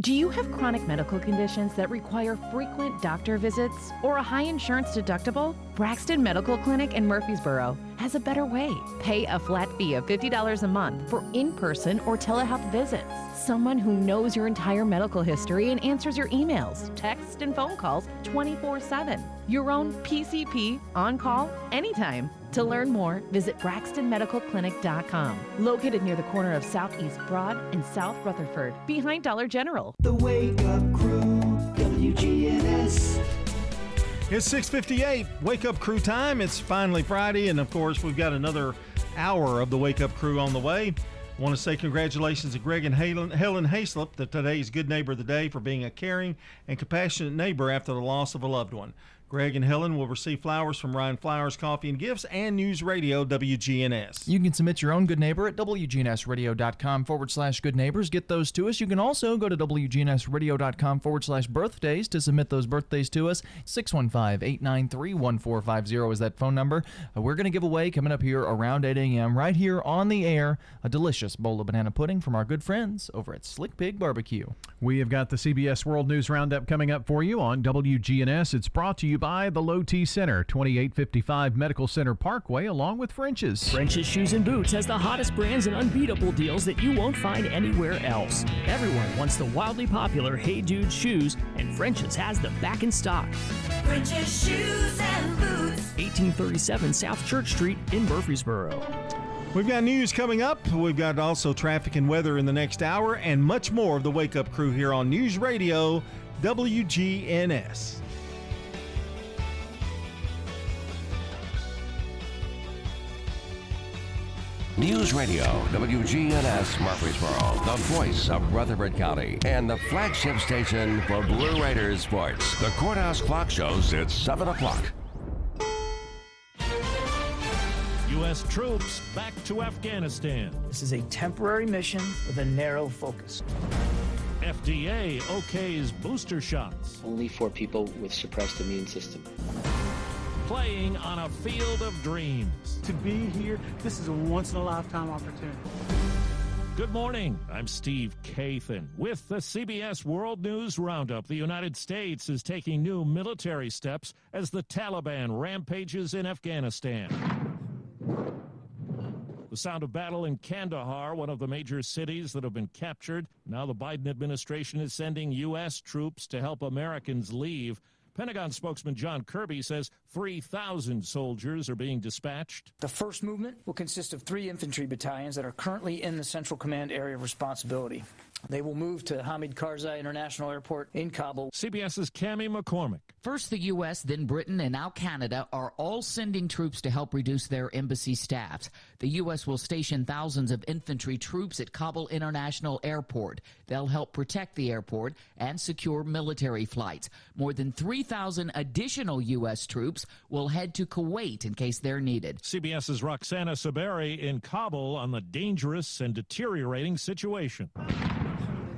Do you have chronic medical conditions that require frequent doctor visits or a high insurance deductible? Braxton Medical Clinic in Murfreesboro has a better way. Pay a flat fee of $50 a month for in person or telehealth visits. Someone who knows your entire medical history and answers your emails, texts, and phone calls 24 7. Your own PCP on call anytime. To learn more, visit BraxtonMedicalClinic.com, located near the corner of Southeast Broad and South Rutherford, behind Dollar General. The Wake Up Crew, WGNS. It's 6:58. Wake up crew time. It's finally Friday, and of course, we've got another hour of the Wake Up Crew on the way. I want to say congratulations to Greg and Helen, Helen Hayslip, the today's Good Neighbor of the Day, for being a caring and compassionate neighbor after the loss of a loved one. Greg and Helen will receive flowers from Ryan Flowers Coffee and Gifts and News Radio WGNS. You can submit your own good neighbor at WGNSradio.com forward slash good neighbors. Get those to us. You can also go to WGNSradio.com forward slash birthdays to submit those birthdays to us. 615 893 1450 is that phone number. Uh, we're going to give away coming up here around 8 a.m. right here on the air a delicious bowl of banana pudding from our good friends over at Slick Pig Barbecue. We have got the CBS World News Roundup coming up for you on WGNS. It's brought to you by the Low T Center, 2855 Medical Center Parkway, along with French's. French's Shoes and Boots has the hottest brands and unbeatable deals that you won't find anywhere else. Everyone wants the wildly popular Hey Dude shoes, and French's has them back in stock. French's shoes and boots. 1837 South Church Street in Murfreesboro. We've got news coming up. We've got also traffic and weather in the next hour, and much more of the Wake Up Crew here on News Radio WGNS. News Radio, WGNS Murfreesboro, the voice of Rutherford County, and the flagship station for Blue Raiders sports. The courthouse clock shows it's 7 o'clock. U.S. troops back to Afghanistan. This is a temporary mission with a narrow focus. FDA okays booster shots. Only for people with suppressed immune system. Playing on a field of dreams. To be here, this is a once in a lifetime opportunity. Good morning. I'm Steve Kathan. With the CBS World News Roundup, the United States is taking new military steps as the Taliban rampages in Afghanistan. The sound of battle in Kandahar, one of the major cities that have been captured. Now the Biden administration is sending U.S. troops to help Americans leave. Pentagon spokesman John Kirby says 3,000 soldiers are being dispatched. The first movement will consist of three infantry battalions that are currently in the Central Command area of responsibility. They will move to Hamid Karzai International Airport in Kabul. CBS's Cami McCormick. First the U.S., then Britain, and now Canada are all sending troops to help reduce their embassy staffs. The U.S. will station thousands of infantry troops at Kabul International Airport. They'll help protect the airport and secure military flights. More than 3,000 additional U.S. troops will head to Kuwait in case they're needed. CBS's Roxana Saberi in Kabul on the dangerous and deteriorating situation.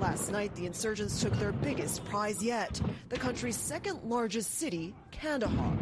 Last night, the insurgents took their biggest prize yet the country's second largest city, Kandahar.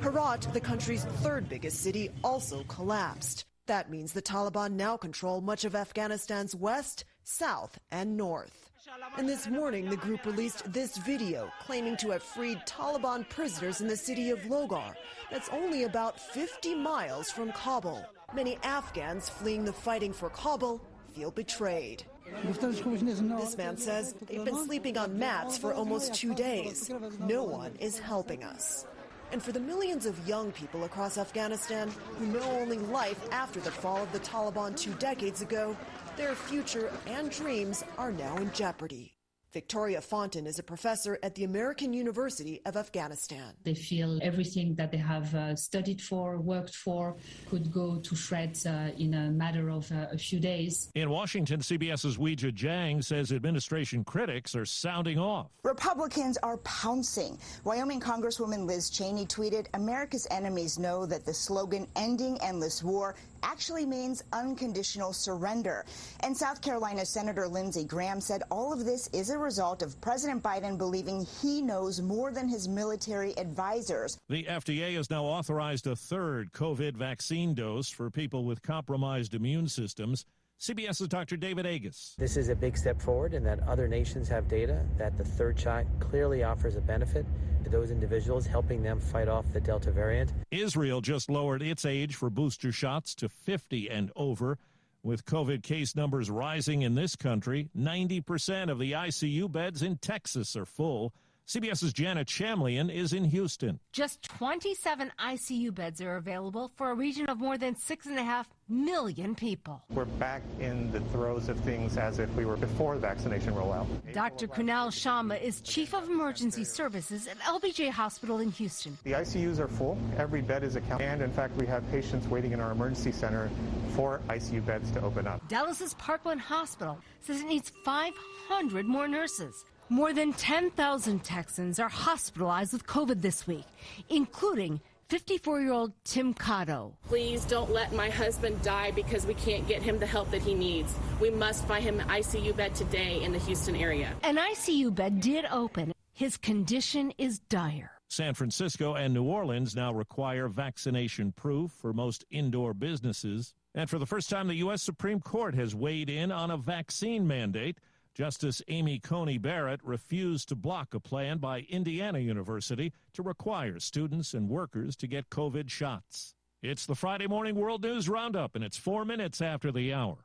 Herat, the country's third biggest city, also collapsed. That means the Taliban now control much of Afghanistan's west, south, and north. And this morning, the group released this video claiming to have freed Taliban prisoners in the city of Logar, that's only about 50 miles from Kabul. Many Afghans fleeing the fighting for Kabul feel betrayed. This man says they've been sleeping on mats for almost two days. No one is helping us. And for the millions of young people across Afghanistan who know only life after the fall of the Taliban two decades ago, their future and dreams are now in jeopardy. Victoria Fontan is a professor at the American University of Afghanistan. They feel everything that they have uh, studied for, worked for, could go to shreds uh, in a matter of uh, a few days. In Washington, CBS's Weijia Jiang says administration critics are sounding off. Republicans are pouncing. Wyoming Congresswoman Liz Cheney tweeted America's enemies know that the slogan ending endless war actually means unconditional surrender. And South Carolina Senator Lindsey Graham said all of this is a result of President Biden believing he knows more than his military advisors. The FDA has now authorized a third COVID vaccine dose for people with compromised immune systems. CBS's Dr. David Agus. This is a big step forward in that other nations have data that the third shot clearly offers a benefit to those individuals, helping them fight off the Delta variant. Israel just lowered its age for booster shots to 50 and over. With COVID case numbers rising in this country, 90% of the ICU beds in Texas are full. CBS's Janet Shamlian is in Houston. Just 27 ICU beds are available for a region of more than 6.5 million people. We're back in the throes of things as if we were before the vaccination rollout. Dr. Kunal Sharma is Chief of Emergency Services at LBJ Hospital in Houston. The ICUs are full. Every bed is accounted. And in fact, we have patients waiting in our emergency center for ICU beds to open up. Dallas's Parkland Hospital says it needs 500 more nurses. More than 10,000 Texans are hospitalized with COVID this week, including 54 year old Tim Cotto. Please don't let my husband die because we can't get him the help that he needs. We must find him an ICU bed today in the Houston area. An ICU bed did open. His condition is dire. San Francisco and New Orleans now require vaccination proof for most indoor businesses. And for the first time, the U.S. Supreme Court has weighed in on a vaccine mandate. Justice Amy Coney Barrett refused to block a plan by Indiana University to require students and workers to get COVID shots. It's the Friday Morning World News Roundup, and it's four minutes after the hour.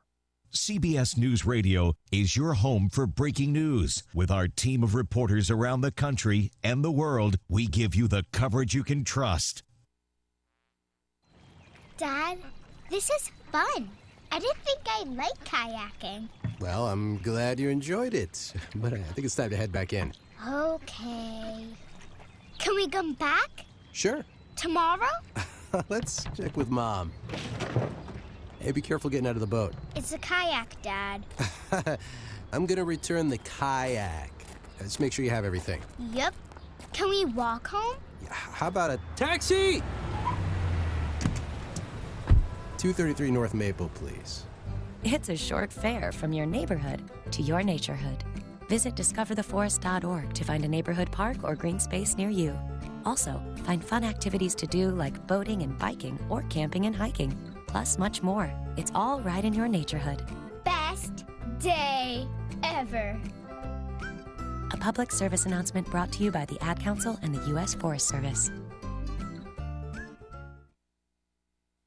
CBS News Radio is your home for breaking news. With our team of reporters around the country and the world, we give you the coverage you can trust. Dad, this is fun. I didn't think I'd like kayaking. Well, I'm glad you enjoyed it, but uh, I think it's time to head back in. Okay. Can we come back? Sure. Tomorrow? Let's check with Mom. Hey, be careful getting out of the boat. It's a kayak, Dad. I'm gonna return the kayak. Uh, just make sure you have everything. Yep. Can we walk home? How about a taxi? 233 North Maple, please. It's a short fare from your neighborhood to your naturehood. Visit discovertheforest.org to find a neighborhood park or green space near you. Also, find fun activities to do like boating and biking or camping and hiking, plus much more. It's all right in your naturehood. Best day ever. A public service announcement brought to you by the Ad Council and the U.S. Forest Service.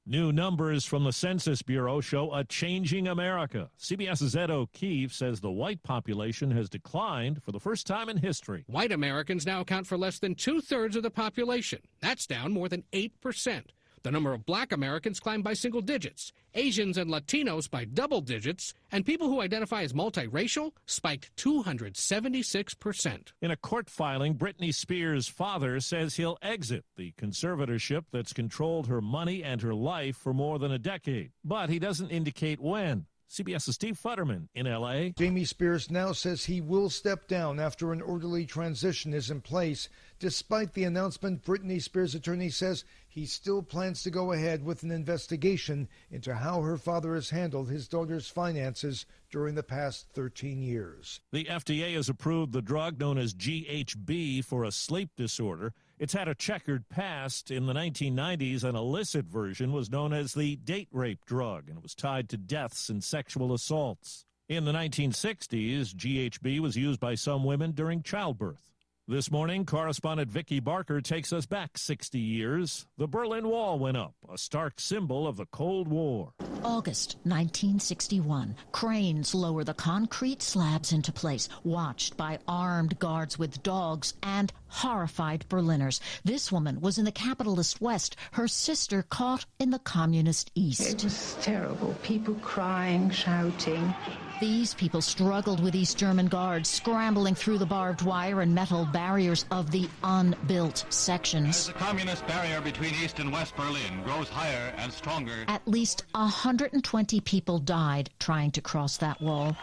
New numbers from the Census Bureau show a changing America. CBS's Ed O'Keefe says the white population has declined for the first time in history. White Americans now account for less than two thirds of the population. That's down more than 8%. The number of black Americans climbed by single digits, Asians and Latinos by double digits, and people who identify as multiracial spiked 276%. In a court filing, Britney Spears' father says he'll exit the conservatorship that's controlled her money and her life for more than a decade. But he doesn't indicate when. CBS's Steve Futterman in L.A. Jamie Spears now says he will step down after an orderly transition is in place. Despite the announcement, Britney Spears' attorney says he still plans to go ahead with an investigation into how her father has handled his daughter's finances during the past 13 years. The FDA has approved the drug known as GHB for a sleep disorder. It's had a checkered past. In the 1990s, an illicit version was known as the date rape drug, and it was tied to deaths and sexual assaults. In the 1960s, GHB was used by some women during childbirth. This morning, correspondent Vicki Barker takes us back 60 years. The Berlin Wall went up, a stark symbol of the Cold War. August 1961. Cranes lower the concrete slabs into place, watched by armed guards with dogs and horrified Berliners. This woman was in the capitalist West, her sister caught in the communist East. It was terrible. People crying, shouting. These people struggled with East German guards, scrambling through the barbed wire and metal barriers of the unbuilt sections. As sections. the communist barrier between East and West Berlin grows higher and stronger, At least 120 people died trying to cross that wall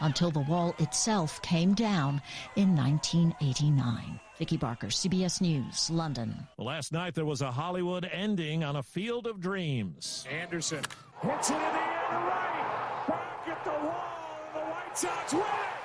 until the wall itself came down in 1989. Vicki Barker, CBS News, London. Last night there was a Hollywood ending on a field of dreams. Anderson hits it in the air to right. Back at the wall. The White Sox win it.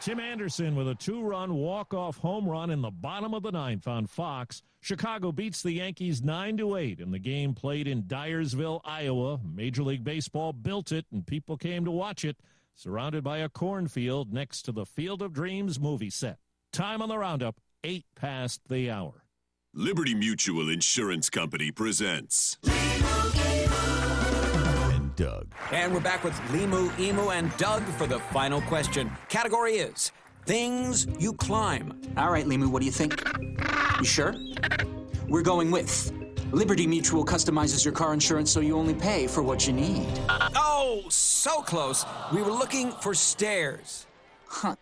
Tim Anderson with a two run walk off home run in the bottom of the ninth on Fox. Chicago beats the Yankees 9 to 8 in the game played in Dyersville, Iowa. Major League Baseball built it and people came to watch it, surrounded by a cornfield next to the Field of Dreams movie set. Time on the roundup, 8 past the hour. Liberty Mutual Insurance Company presents And Doug. And we're back with Limu, Emu, and Doug for the final question. Category is things you climb. All right, Limu, what do you think? You sure? We're going with Liberty Mutual customizes your car insurance so you only pay for what you need. Oh, so close. We were looking for stairs. Huh.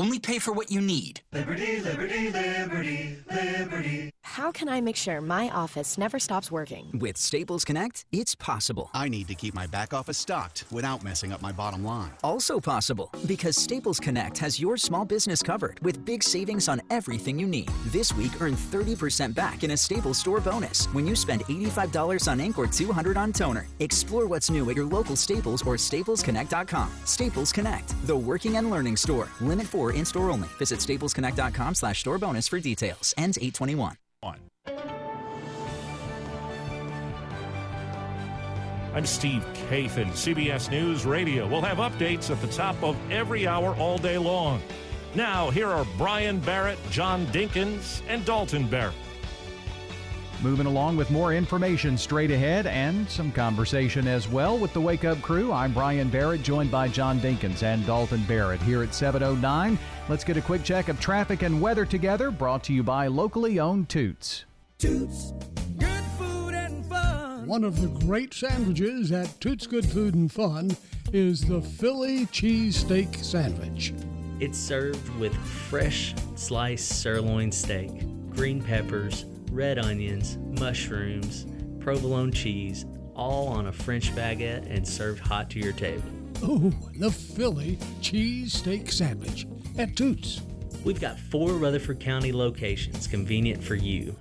Only pay for what you need. Liberty, liberty, liberty, liberty. How can I make sure my office never stops working? With Staples Connect, it's possible. I need to keep my back office stocked without messing up my bottom line. Also possible because Staples Connect has your small business covered with big savings on everything you need. This week, earn 30% back in a Staples store bonus when you spend $85 on ink or $200 on toner. Explore what's new at your local Staples or staplesconnect.com. Staples Connect, the working and learning store. Limit 4 in-store only. Visit staplesconnect.com slash store bonus for details. Ends 821. I'm Steve Kathan, CBS News Radio. We'll have updates at the top of every hour all day long. Now, here are Brian Barrett, John Dinkins, and Dalton Barrett. Moving along with more information straight ahead and some conversation as well with the Wake Up Crew. I'm Brian Barrett, joined by John Dinkins and Dalton Barrett here at 709. Let's get a quick check of traffic and weather together, brought to you by locally owned Toots. Toots. Good food and fun. One of the great sandwiches at Toots Good Food and Fun is the Philly cheesesteak sandwich. It's served with fresh sliced sirloin steak, green peppers, red onions, mushrooms, provolone cheese, all on a French baguette and served hot to your table. Oh, the Philly cheesesteak sandwich at Toots. We've got four Rutherford County locations convenient for you.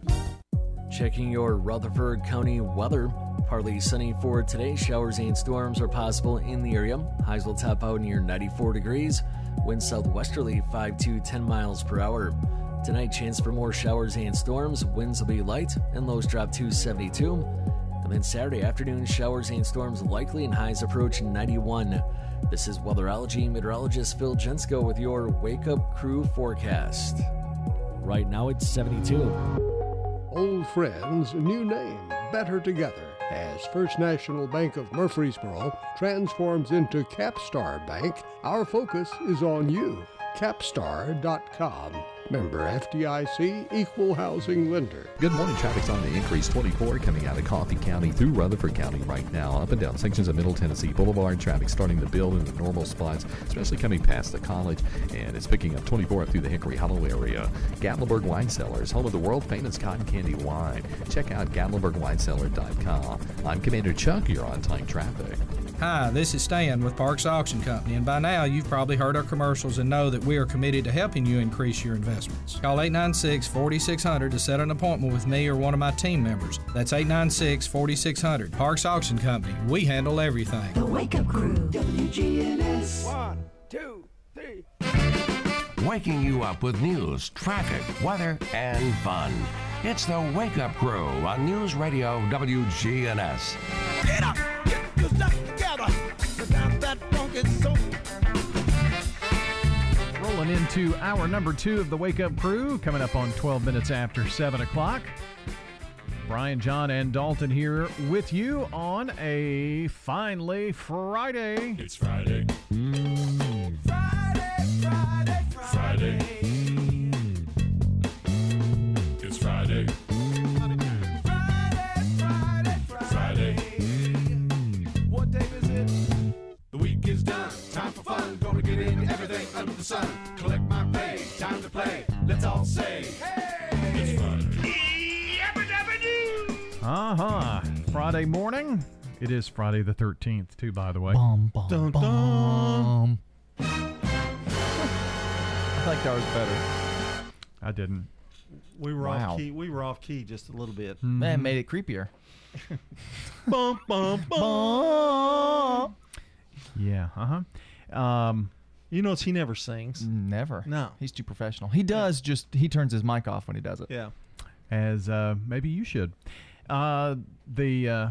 Checking your Rutherford County weather. Partly sunny for today. Showers and storms are possible in the area. Highs will top out near 94 degrees. Wind southwesterly 5 to 10 miles per hour. Tonight, chance for more showers and storms. Winds will be light and lows drop to 72. And then Saturday afternoon, showers and storms likely and highs approach 91. This is weatherology meteorologist Phil Jensko with your Wake Up Crew forecast. Right now it's 72. Old friends, new name, better together. As First National Bank of Murfreesboro transforms into Capstar Bank, our focus is on you. Capstar.com. Member FDIC, equal housing lender. Good morning. Traffic's on the increase 24 coming out of Coffee County through Rutherford County right now. Up and down sections of Middle Tennessee Boulevard. Traffic starting to build in the normal spots, especially coming past the college. And it's picking up 24 up through the Hickory Hollow area. Gatlinburg Wine Cellars, home of the world famous cotton candy wine. Check out GatlinburgWineCellar.com. I'm Commander Chuck. You're on time traffic. Hi, this is Stan with Parks Auction Company, and by now you've probably heard our commercials and know that we are committed to helping you increase your investments. Call 896 4600 to set an appointment with me or one of my team members. That's 896 4600. Parks Auction Company, we handle everything. The Wake Up Crew, WGNS. One, two, three. Waking you up with news, traffic, weather, and fun. It's the Wake Up Crew on News Radio WGNS. Get up, Into hour number two of the Wake Up Crew, coming up on 12 minutes after 7 o'clock. Brian, John, and Dalton here with you on a finally Friday. It's Friday. Friday, under the sun. Collect my pay. Time to play. Let's all say, Hey! It's Friday. Uh huh. Friday morning. It is Friday the 13th, too, by the way. Bum, bum, Dun, bum. I liked ours better. I didn't. We were Wow. off key. We were off key just a little bit. Man, made it creepier. bum, bum, bum. Yeah, uh huh. Um, you notice he never sings. Never. No. He's too professional. He does just he turns his mic off when he does it. Yeah. as uh, maybe you should. Uh, the uh,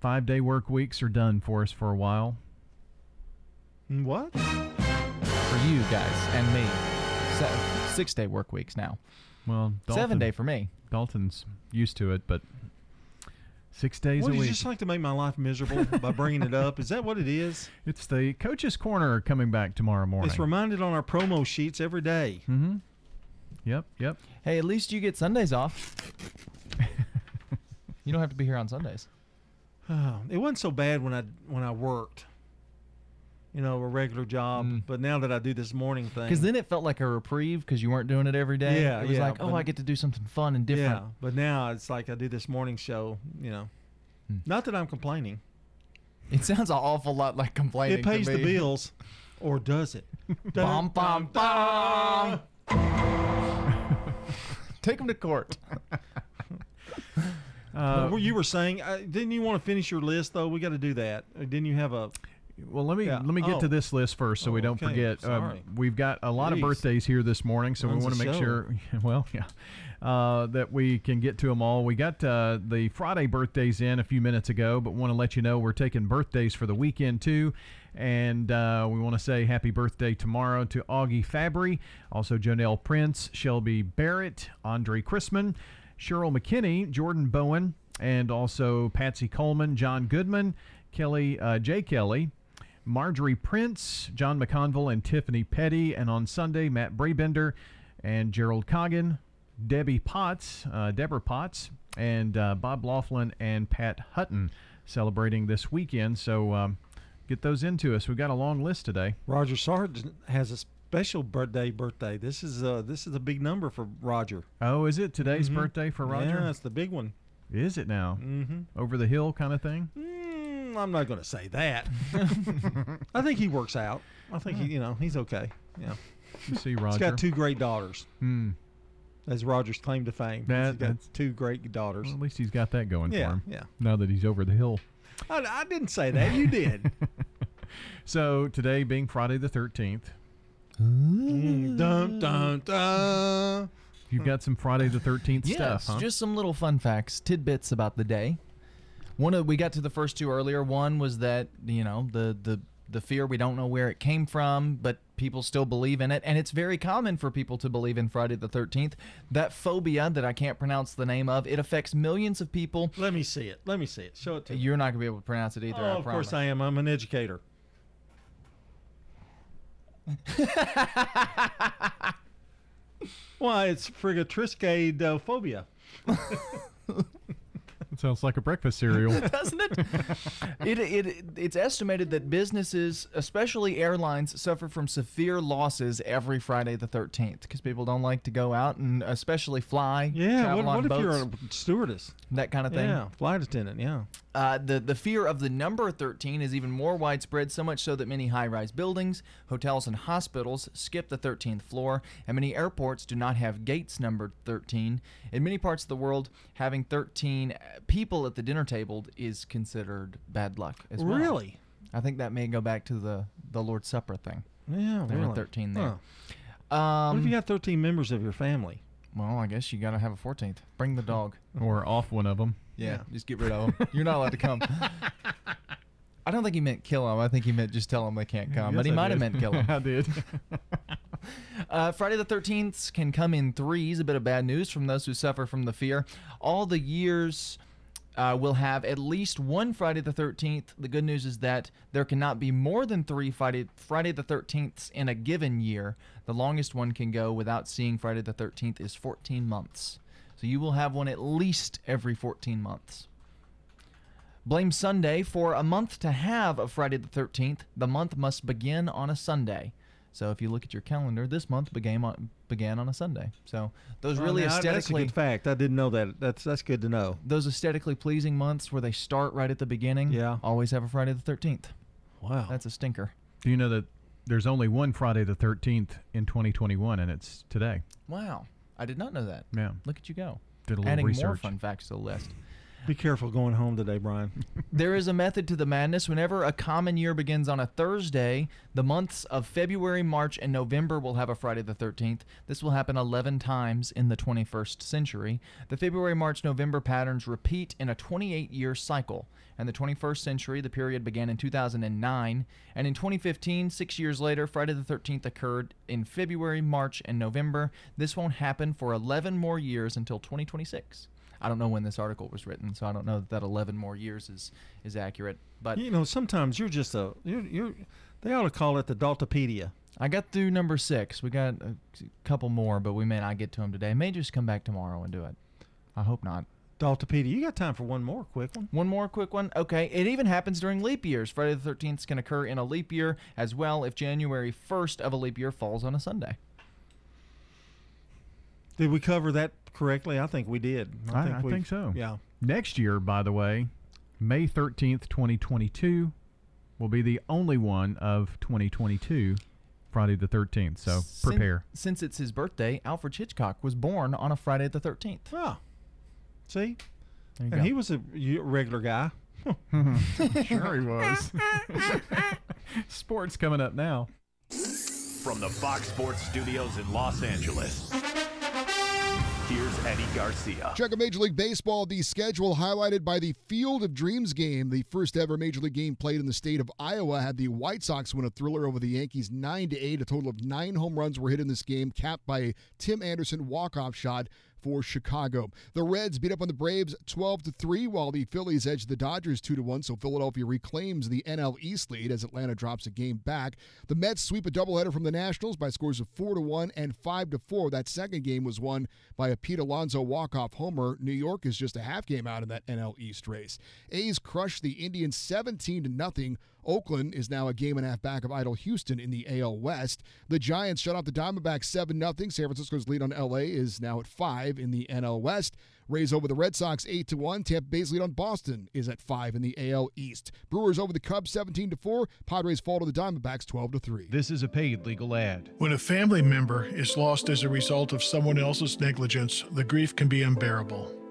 five day work weeks are done for us for a while. What? For you guys and me. Se- six day work weeks now. Well, Seven day for me. Dalton's used to it, but six days What, a you week. just like to make my life miserable by bringing it up? Is that what it is? It's the coach's corner coming back tomorrow morning. It's reminded on our promo sheets every day. Mm-hmm. Yep, yep. Hey, at least you get Sundays off. you don't have to be here on Sundays. Oh, it wasn't so bad when I when I worked. You know, a regular job. But now that I do this morning thing, Because then it felt like a reprieve because you weren't doing it every day. Yeah, It was yeah, like, oh, I get to do something fun and different. Yeah, but now it's like I do this morning show. You know, Hmm. not that I'm complaining. It sounds an awful lot like complaining. It pays the bills, or does it? Bum, bum, bum. Take him to court. Uh, Well, you were saying, uh, didn't you want to finish your list though? We got to do that. Uh, Didn't you have a? Well, let me Yeah. let me get Oh. to this list first, so we Oh, don't okay. forget. Uh, we've got a lot Jeez. of birthdays here this morning, so Runs we want to make show. sure. Well, yeah, uh, that we can get to them all. We got uh, the Friday birthdays in a few minutes ago, but want to let you know we're taking birthdays for the weekend too, and uh, we want to say happy birthday tomorrow to Augie Fabry, also Jonelle Prince, Shelby Barrett, Andre Chrisman, Cheryl McKinney, Jordan Bowen, and also Patsy Coleman, John Goodman, Kelly uh, Jay Kelly. Marjorie Prince, John McConville, and Tiffany Petty. And on Sunday, Matt Brabender and Gerald Coggin, Debbie Potts, uh, Deborah Potts, and uh, Bob Laughlin and Pat Hutton celebrating this weekend. So um, get those into us. We've got a long list today. Roger Sargent has a special birthday. Birthday. This is uh this is a big number for Roger. Oh, is it today's Mhm. birthday for Roger? Yeah, it's the big one. Is it now? Mm-hmm. Over the hill kind of thing? Mm, I'm not going to say that. I think he works out. I think he, you know, he's okay. Yeah. You see, He's Roger. got two great daughters. Hmm. As Roger's claim to fame. That- he's got that's- two great daughters. Well, at least he's got that going Yeah, for him. yeah. Now that he's over the hill. I, I didn't say that. You did. So today being Friday the 13th, Mm, dun, dun, dun. you've got some Friday the 13th Yes, stuff, huh? just some little fun facts, tidbits about the day. One of we got to the first two earlier. One was that you know the the the fear. We don't know where it came from, but people still believe in it. And it's very common for people to believe in Friday the 13th. That phobia that I can't pronounce the name of, it affects millions of people. Let me see it. Let me see it. Show it to me. You're not going to be able to pronounce it either. Oh, of course. I am. I'm an educator. Why, it's frigatriscadophobia. Uh, It sounds like a breakfast cereal. doesn't it? it, it? It's estimated that businesses, especially airlines, suffer from severe losses every Friday the 13th because people don't like to go out and especially fly. Yeah. travel What, on what if boats, you're a stewardess? that kind of thing. Yeah. Flight attendant. Yeah. Uh, the the fear of the number 13 is even more widespread, so much so that many high-rise buildings, hotels, and hospitals skip the 13th floor, and many airports do not have gates numbered 13. In many parts of the world, having 13 people at the dinner table is considered bad luck as well. Really? I think that may go back to the the Lord's Supper thing. Yeah. There were 13 there. Huh. Um, what if you got 13 members of your family? Well, I guess you got to have a 14th. Bring the dog. or off one of them. Yeah, just get rid of them. You're not allowed to come. I don't think he meant kill them. I think he meant just tell them they can't come. but he I might have meant kill them. I did. Uh, Friday the 13th can come in threes. A bit of bad news from those who suffer from the fear. All the years uh, will have at least one Friday the 13th. The good news is that there cannot be more than three Friday, Friday the 13th in a given year. The longest one can go without seeing Friday the 13th is 14 months. So you will have one at least every 14 months. Blame Sunday for a month to have a Friday the 13th. The month must begin on a Sunday. So if you look at your calendar, this month began on, began on a Sunday. So those Oh, really now, That's a aesthetically good fact. I didn't know that. That's that's good to know. those aesthetically pleasing months where they start right at the beginning, Yeah. always have a Friday the 13th. Wow. That's a stinker. Do you know that there's only one Friday the 13th in 2021, and it's today? Wow. I did not know that. Yeah. Look at you go. Did a little Adding more research. fun facts to the list. Be careful going home today, Brian. There is a method to the madness. Whenever a common year begins on a Thursday, the months of February, March, and November will have a Friday the 13th. This will happen 11 times in the 21st century. The February, March, November patterns repeat in a 28 year cycle. In the 21st century, the period began in 2009, and in 2015, six years later, Friday the 13th occurred in February, March, and November. This won't happen for 11 more years until 2026. I don't know when this article was written, so I don't know that, that 11 more years is is accurate. But you know, sometimes you're just a you're, you're they ought to call it the Daltopedia. I got through number six. We got a couple more, but we may not get to them today. May just come back tomorrow and do it. I hope not. Daltopedia. You got time for one more quick one? One more quick one. Okay. It even happens during leap years. Friday the 13th can occur in a leap year as well if January 1st of a leap year falls on a Sunday. Did we cover that correctly? I think we did. I, I we- think so. Yeah. Next year, by the way, May 13th, 2022, will be the only one of 2022, Friday the 13th. So prepare. Since it's his birthday, Alfred Hitchcock was born on a Friday the 13th. Ah. See? And go. he was a regular guy. sure he was. Sports coming up now. From the Fox Sports Studios in Los Angeles, here's Eddie Garcia. Check out Major League Baseball, the schedule highlighted by the Field of Dreams game. The first ever Major League game played in the state of Iowa had the White Sox win a thriller over the Yankees 9 to 8. A total of nine home runs were hit in this game, capped by a Tim Anderson walk-off shot for Chicago. The Reds beat up on the Braves 12 to 3 while the Phillies edged the Dodgers 2 to 1, so Philadelphia reclaims the NL East lead as Atlanta drops a game back. The Mets sweep a doubleheader from the Nationals by scores of 4 to 1 and 5 to 4. That second game was won by a Pete Alonso walk-off homer. New York is just a half game out in that NL East race. A's crushed the Indians 17 to nothing. Oakland is now a game and a half back of idle Houston in the AL West. The Giants shut out the Diamondbacks 7 0. San Francisco's lead on LA is now at 5 in the NL West. Rays over the Red Sox 8 to 1. Tampa Bay's lead on Boston is at 5 in the AL East. Brewers over the Cubs 17 to 4. Padres fall to the Diamondbacks 12 to 3. This is a paid legal ad. When a family member is lost as a result of someone else's negligence, the grief can be unbearable.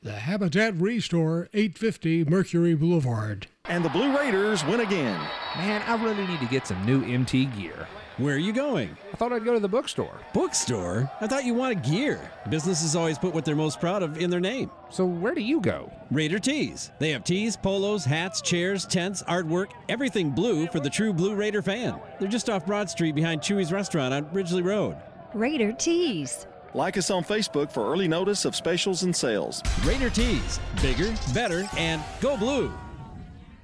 The Habitat Restore, 850 Mercury Boulevard. And the Blue Raiders win again. Man, I really need to get some new MT gear. Where are you going? I thought I'd go to the bookstore. Bookstore? I thought you wanted gear. Businesses always put what they're most proud of in their name. So where do you go? Raider Tees. They have tees, polos, hats, chairs, tents, artwork, everything blue for the true Blue Raider fan. They're just off Broad Street behind Chewy's restaurant on Ridgely Road. Raider Tees. Like us on Facebook for early notice of specials and sales. Raider Tees. Bigger, better, and go blue.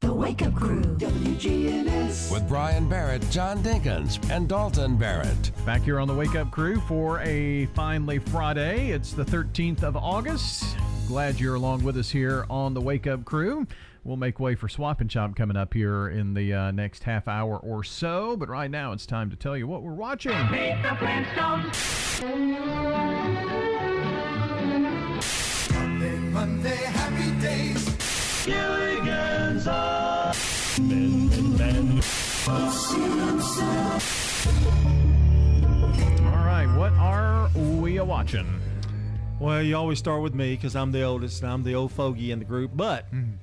The Wake Up Crew, WGNS. With Brian Barrett, John Dinkins, and Dalton Barrett. Back here on the Wake Up Crew for a finally Friday. It's the 13th of August. Glad you're along with us here on the Wake Up Crew. We'll make way for Swap and Shop coming up here in the uh, next half hour or so. But right now, it's time to tell you what we're watching. Meet the Monday, Monday, happy days. Ben, Ben, All right, what are we watching? Well, you always start with me because I'm the oldest and I'm the old fogey in the group. But mm.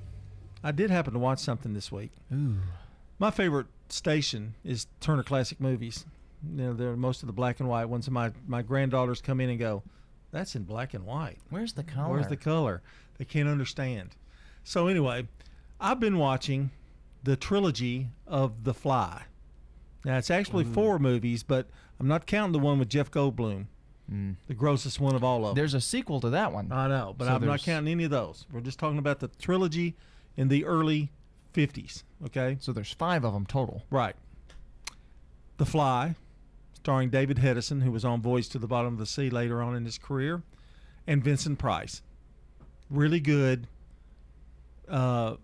I did happen to watch something this week. Ooh. My favorite station is Turner Classic Movies. You know, they're most of the black and white ones. And my my granddaughters come in and go, "That's in black and white. Where's the color? Where's the color?" They can't understand. So anyway, I've been watching the trilogy of The Fly. Now it's actually Ooh. four movies, but I'm not counting the one with Jeff Goldblum, Mm. the grossest one of all of them. There's a sequel to that one. I know, but So I'm not counting any of those. We're just talking about the trilogy in the early 50s. Okay. So there's five of them total. Right. The Fly, starring David Hedison, who was on Voyage to the Bottom of the Sea later on in his career, and Vincent Price. Really good. Uh,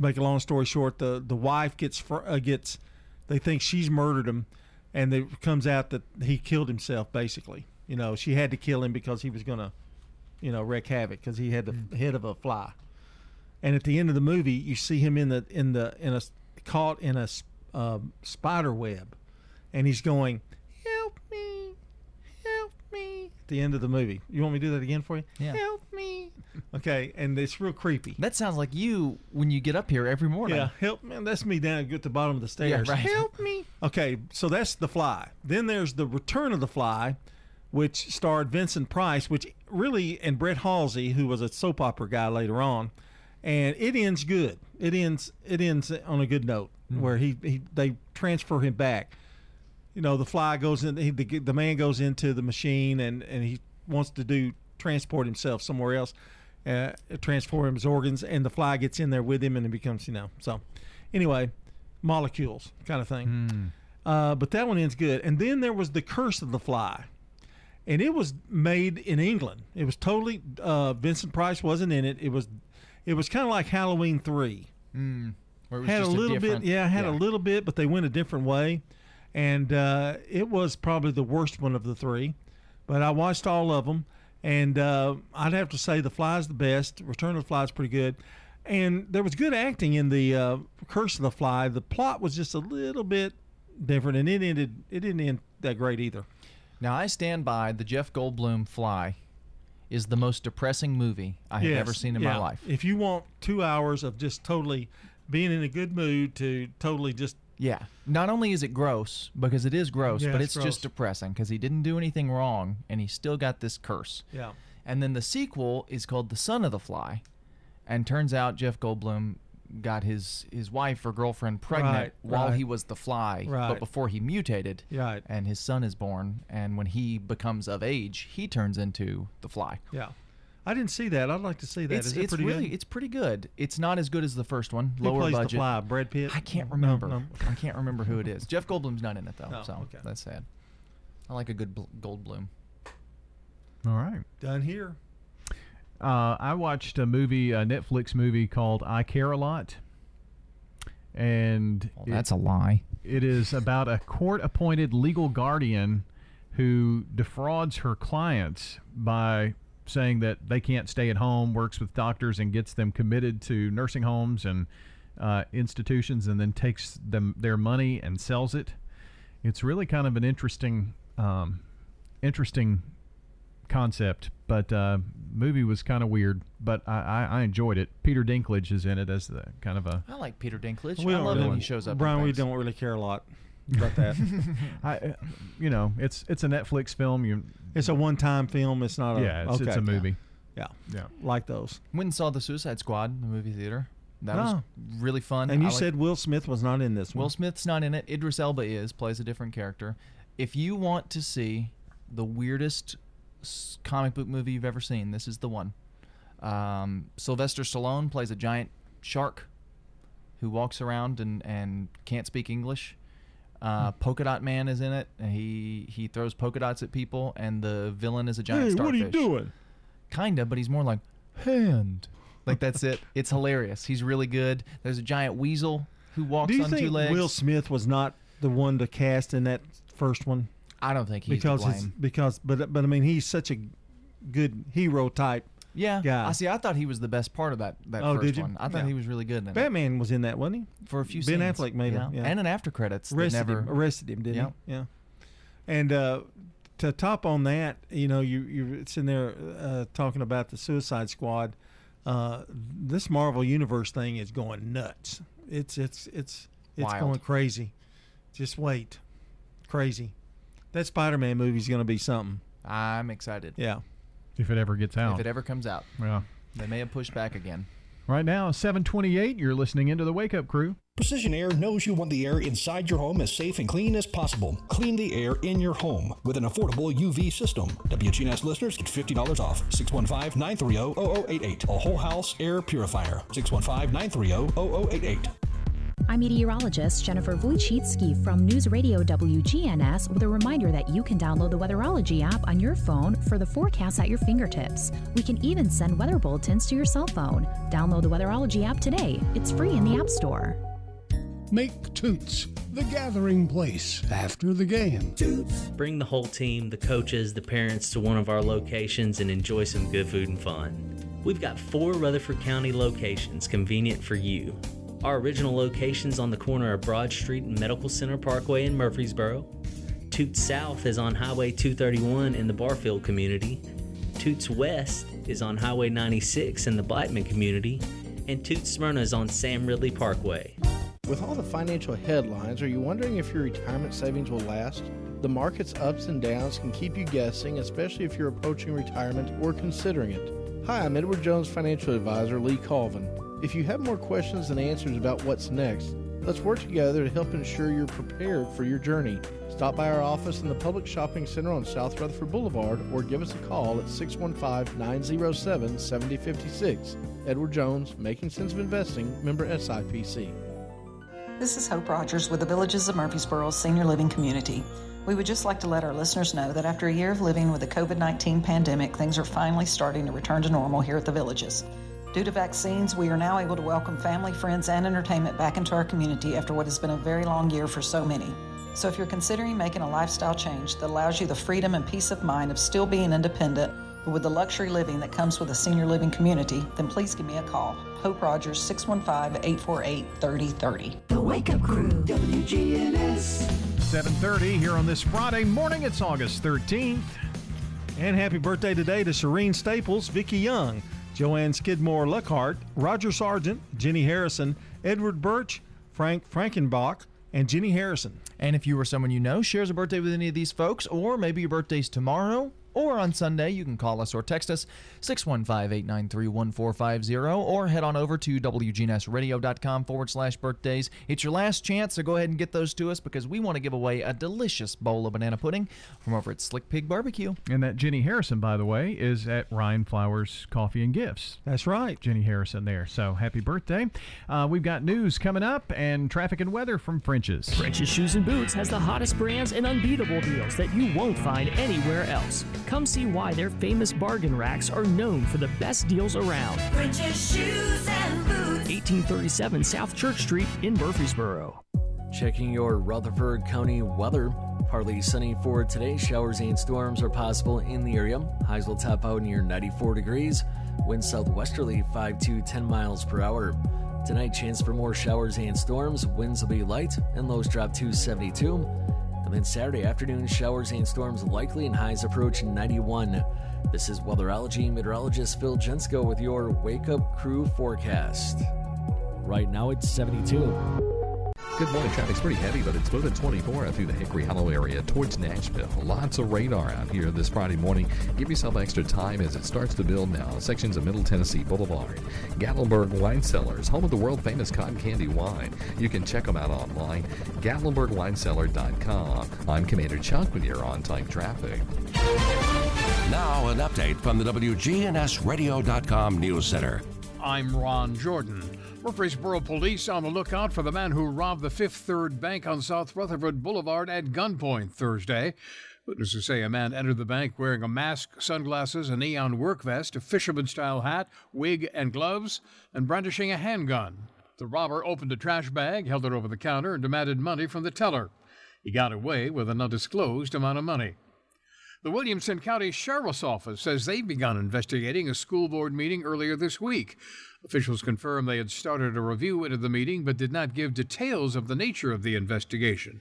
make a long story short, the the wife gets fr- uh, gets, they think she's murdered him, and it comes out that he killed himself. Basically, you know, she had to kill him because he was gonna, you know, wreak havoc because he had the head of a fly. And at the end of the movie, you see him in the in the in a caught in a um, spider web, and he's going, "Help me, help me." At the end of the movie, you want me to do that again for you? Yeah. Help me. Okay, and it's real creepy. That sounds like you when you get up here every morning. Yeah, help me. That's me down at the bottom of the stairs. right. Help me. Okay, so that's the Fly. Then there's the Return of the Fly, which starred Vincent Price, which really and Brett Halsey, who was a soap opera guy later on, and it ends good. It ends. It ends on a good note hmm. where he, he they transfer him back. You know, the Fly goes in. He, the the man goes into the machine and and he wants to do transport himself somewhere else, uh, transform his organs, and the Fly gets in there with him and it becomes you know so. Anyway, molecules kind of thing. Uh, but that one ends good. And then there was the Curse of the Fly, and it was made in England. It was totally uh, Vincent Price wasn't in it. It was it was kind of like Halloween three. Mm, where it was had a little bit, yeah, had a little bit, but they went a different way, and uh, it was probably the worst one of the three. But I watched all of them, and uh, I'd have to say the Fly's the best. Return of the Fly is pretty good, and there was good acting in the uh, Curse of the Fly. The plot was just a little bit different, and it ended. It didn't end that great either. Now I stand by the Jeff Goldblum Fly is the most depressing movie I have Yes, ever seen in yeah. my life. If you want two hours of just totally being in a good mood to totally just Yeah. Not only is it gross because it is gross, Yeah, but it's it's, just depressing because he didn't do anything wrong and he still got this curse. Yeah. And then the sequel is called The Son of the Fly, and turns out Jeff Goldblum got his his wife or girlfriend pregnant Right, while right. he was the Fly, Right. but before he mutated. Right. And his son is born, and when he becomes of age, he turns into the Fly. Yeah. I didn't see that. I'd like to see that. It's, Is it it's pretty really good? it's pretty good. It's not as good as the first one. Who Lower plays budget. the fly? Brad Pitt? I can't remember. no. I can't remember who it is. Jeff Goldblum's not in it though, No, so okay. that's sad. I like a good bl- Goldblum. All right. Done here. Uh, I watched a movie, a Netflix movie called I Care a Lot, and Well, that's a lie. It is about a court-appointed legal guardian who defrauds her clients by saying that they can't stay at home, works with doctors, and gets them committed to nursing homes and uh, institutions, and then takes them their money and sells it. It's really kind of an interesting, um, interesting concept, but uh, movie was kind of weird. But I, I, I enjoyed it. Peter Dinklage is in it as the kind of a I like Peter Dinklage. We I love really, when he shows up. Brian, we don't really care a lot about that. I, uh, you know, it's it's a Netflix film. You, it's a one-time film. It's not a. Yeah, it's- it's a movie. Yeah. Yeah. Like those. Went and saw the Suicide Squad in the movie theater. That was really fun. And you like- said Will Smith was not in this one. Will Smith's not in it. Idris Elba is plays a different character. If you want to see the weirdest comic book movie you've ever seen, this is the one. Um, Sylvester Stallone plays a giant shark who walks around and, and can't speak English. Uh, Polka Dot Man is in it. and He he throws polka dots at people, and the villain is a giant Hey, starfish. what are you doing? Kinda, but he's more like hand. Like that's it. It's hilarious. He's really good. There's a giant weasel who walks Do you on think two legs. Will Smith was not the one to cast in that first one? I don't think he's because to it's- blame. because but but I mean he's such a good hero type. Yeah, guy. I see. I thought he was the best part of that that Oh, first did you? one. I thought Yeah. he was really good in it. Batman was in that, wasn't he? For a few Ben scenes. Affleck made yeah. him. Yeah. And an after credits. Arrested never, him. Arrested him, didn't Yeah. he? Yeah. And uh, to top on that, you know, you you're sitting there uh, talking about the Suicide Squad. Uh, this Marvel Universe thing is going nuts. It's it's it's it's Wild. going crazy. Just wait, crazy. That Spider-Man movie is going to be something. I'm excited. Yeah. If it ever gets out. If it ever comes out, yeah. they may have pushed back again. Right now, 728. You're listening into the Wake Up Crew. Precision Air knows you want the air inside your home as safe and clean as possible. Clean the air in your home with an affordable UV system. WGNS listeners get $50 off. 615-930-0088. A whole house air purifier. 615-930-0088. I'm meteorologist Jennifer Wojcicki from News Radio WGNS with a reminder that you can download the Weatherology app on your phone for the forecast at your fingertips. We can even send weather bulletins to your cell phone. Download the Weatherology app today. It's free in the App Store. Make Toots the gathering place after the game. Toots. Bring the whole team, the coaches, the parents to one of our locations and enjoy some good food and fun. We've got four Rutherford County locations convenient for you. Our original location's on the corner of Broad Street and Medical Center Parkway in Murfreesboro. Toots South is on Highway 231 in the Barfield community. Toots West is on Highway 96 in the Blackman community. And Toots Smyrna is on Sam Ridley Parkway. With all the financial headlines, are you wondering if your retirement savings will last? The market's ups and downs can keep you guessing, especially if you're approaching retirement or considering it. Hi, I'm Edward Jones financial advisor Lee Colvin. If you have more questions than answers about what's next, let's work together to help ensure you're prepared for your journey. Stop by our office in the Public Shopping Center on South Rutherford Boulevard or give us a call at 615 907 7056. Edward Jones, Making Sense of Investing, member SIPC. This is Hope Rogers with the Villages of Murfreesboro Senior Living Community. We would just like to let our listeners know that after a year of living with the COVID 19 pandemic, things are finally starting to return to normal here at the Villages. Due to vaccines, we are now able to welcome family, friends, and entertainment back into our community after what has been a very long year for so many. So, if you're considering making a lifestyle change that allows you the freedom and peace of mind of still being independent, but with the luxury living that comes with a senior living community, then please give me a call. Hope Rogers, 615 848 3030. The Wake Up Crew, WGNS. 730 here on this Friday morning. It's August 13th. And happy birthday today to Serene Staples, Vicky Young, Joanne Skidmore Luckhart, Roger Sargent, Jenny Harrison, Edward Birch, Frank Frankenbach, and Jenny Harrison. And if you or someone you know shares a birthday with any of these folks, or maybe your birthday's tomorrow, Or on Sunday, you can call us or text us 615 893 1450 or head on over to WGNSradio.com forward slash birthdays. It's your last chance, so go ahead and get those to us because we want to give away a delicious bowl of banana pudding from over at Slick Pig Barbecue. And that Jenny Harrison, by the way, is at Ryan Flowers Coffee and Gifts. That's right. Jenny Harrison there. So happy birthday. Uh, we've got news coming up and traffic and weather from French's. French's Shoes and Boots has the hottest brands and unbeatable deals that you won't find anywhere else. Come see why their famous bargain racks are known for the best deals around. French's Shoes and Boots. 1837 South Church Street in Murfreesboro. Checking your Rutherford County weather. Partly sunny for today. Showers and storms are possible in the area. Highs will top out near 94 degrees. Wind southwesterly 5 to 10 miles per hour. Tonight, chance for more showers and storms. Winds will be light and lows drop to 72. And then Saturday afternoon, showers and storms likely and highs approach 91. This is weatherology meteorologist Phil Jensko with your Wake Up Crew forecast. Right now, it's 72. Good morning. Traffic's pretty heavy, but it's moving 24 through the Hickory Hollow area towards Nashville. Lots of radar out here this Friday morning. Give yourself extra time as it starts to build now. Sections of Middle Tennessee Boulevard. Gatlinburg Wine Cellars, home of the world famous cotton candy wine. You can check them out online. GatlinburgWineCellar.com. I'm Commander Chuck with your on time traffic. Now, an update from the WGNSradio.com News Center. I'm Ron Jordan. Murfreesboro police on the lookout for the man who robbed the Fifth Third Bank on South Rutherford Boulevard at gunpoint Thursday. Witnesses say a man entered the bank wearing a mask, sunglasses, a neon work vest, a fisherman style hat, wig, and gloves, and brandishing a handgun. The robber opened a trash bag, held it over the counter, and demanded money from the teller. He got away with an undisclosed amount of money. The Williamson County Sheriff's Office says they've begun investigating a school board meeting earlier this week. Officials confirmed they had started a review into the meeting but did not give details of the nature of the investigation.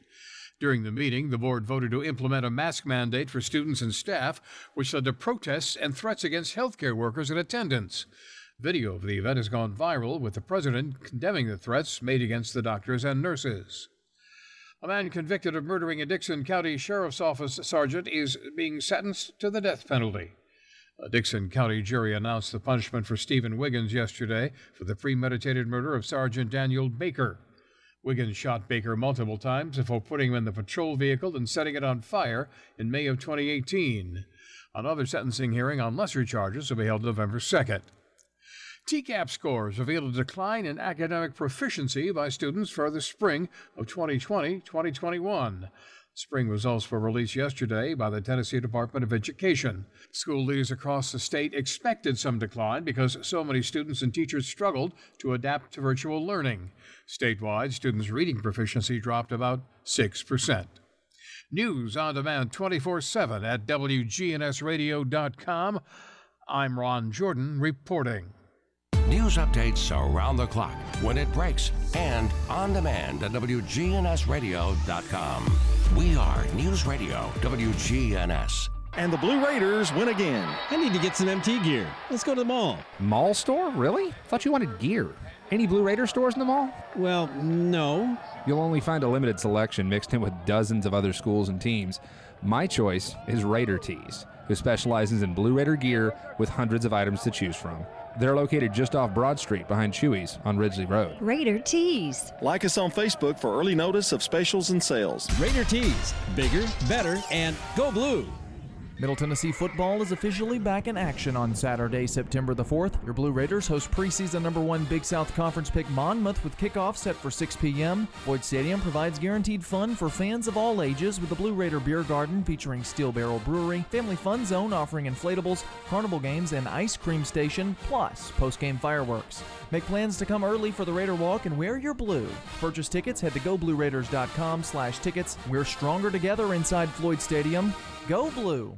During the meeting, the board voted to implement a mask mandate for students and staff, which led to protests and threats against healthcare workers in attendance. Video of the event has gone viral, with the president condemning the threats made against the doctors and nurses. A man convicted of murdering a Dickson County Sheriff's Office sergeant is being sentenced to the death penalty. A Dickson County jury announced the punishment for Stephen Wiggins yesterday for the premeditated murder of Sergeant Daniel Baker. Wiggins shot Baker multiple times before putting him in the patrol vehicle and setting it on fire in May of 2018. Another sentencing hearing on lesser charges will be held November 2nd. TCAP scores revealed a decline in academic proficiency by students for the spring of 2020 2021. Spring results were released yesterday by the Tennessee Department of Education. School leaders across the state expected some decline because so many students and teachers struggled to adapt to virtual learning. Statewide, students' reading proficiency dropped about 6%. News on demand 24 7 at WGNSradio.com. I'm Ron Jordan reporting. News updates around the clock, when it breaks, and on demand at WGNSradio.com. We are News Radio WGNS. And the Blue Raiders win again. I need to get some MT gear. Let's go to the mall. Mall store? Really? Thought you wanted gear. Any Blue Raider stores in the mall? Well, no. You'll only find a limited selection mixed in with dozens of other schools and teams. My choice is Raider Tees, who specializes in Blue Raider gear with hundreds of items to choose from. They're located just off Broad Street behind Chewy's on Ridgely Road. Raider Tees. Like us on Facebook for early notice of specials and sales. Raider Tees. Bigger, better, and go blue. Middle Tennessee football is officially back in action on Saturday, September the 4th. Your Blue Raiders host preseason number one Big South Conference pick Monmouth with kickoff set for 6 p.m. Floyd Stadium provides guaranteed fun for fans of all ages with the Blue Raider Beer Garden featuring Steel Barrel Brewery, Family Fun Zone offering inflatables, carnival games, and ice cream station, plus post-game fireworks. Make plans to come early for the Raider Walk and wear your blue. Purchase tickets, head to goblueraiders.com slash tickets. We're stronger together inside Floyd Stadium. Go Blue!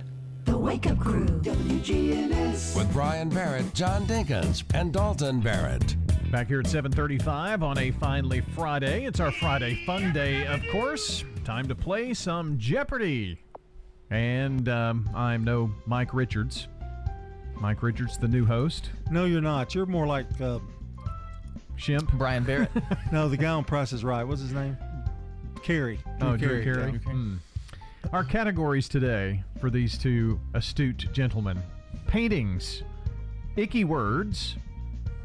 The Wake Up Crew. WGNS. With Brian Barrett, John Dinkins, and Dalton Barrett. Back here at 7:35 on a finally Friday. It's our Friday fun day, of course. Time to play some Jeopardy. And um, I'm no Mike Richards. Mike Richards, the new host. No, you're not. You're more like uh, Shimp. Brian Barrett. no, the guy on Price is Right. What's his name? Carey. Oh, Drew Carey. Hmm. Our categories today for these two astute gentlemen paintings, icky words,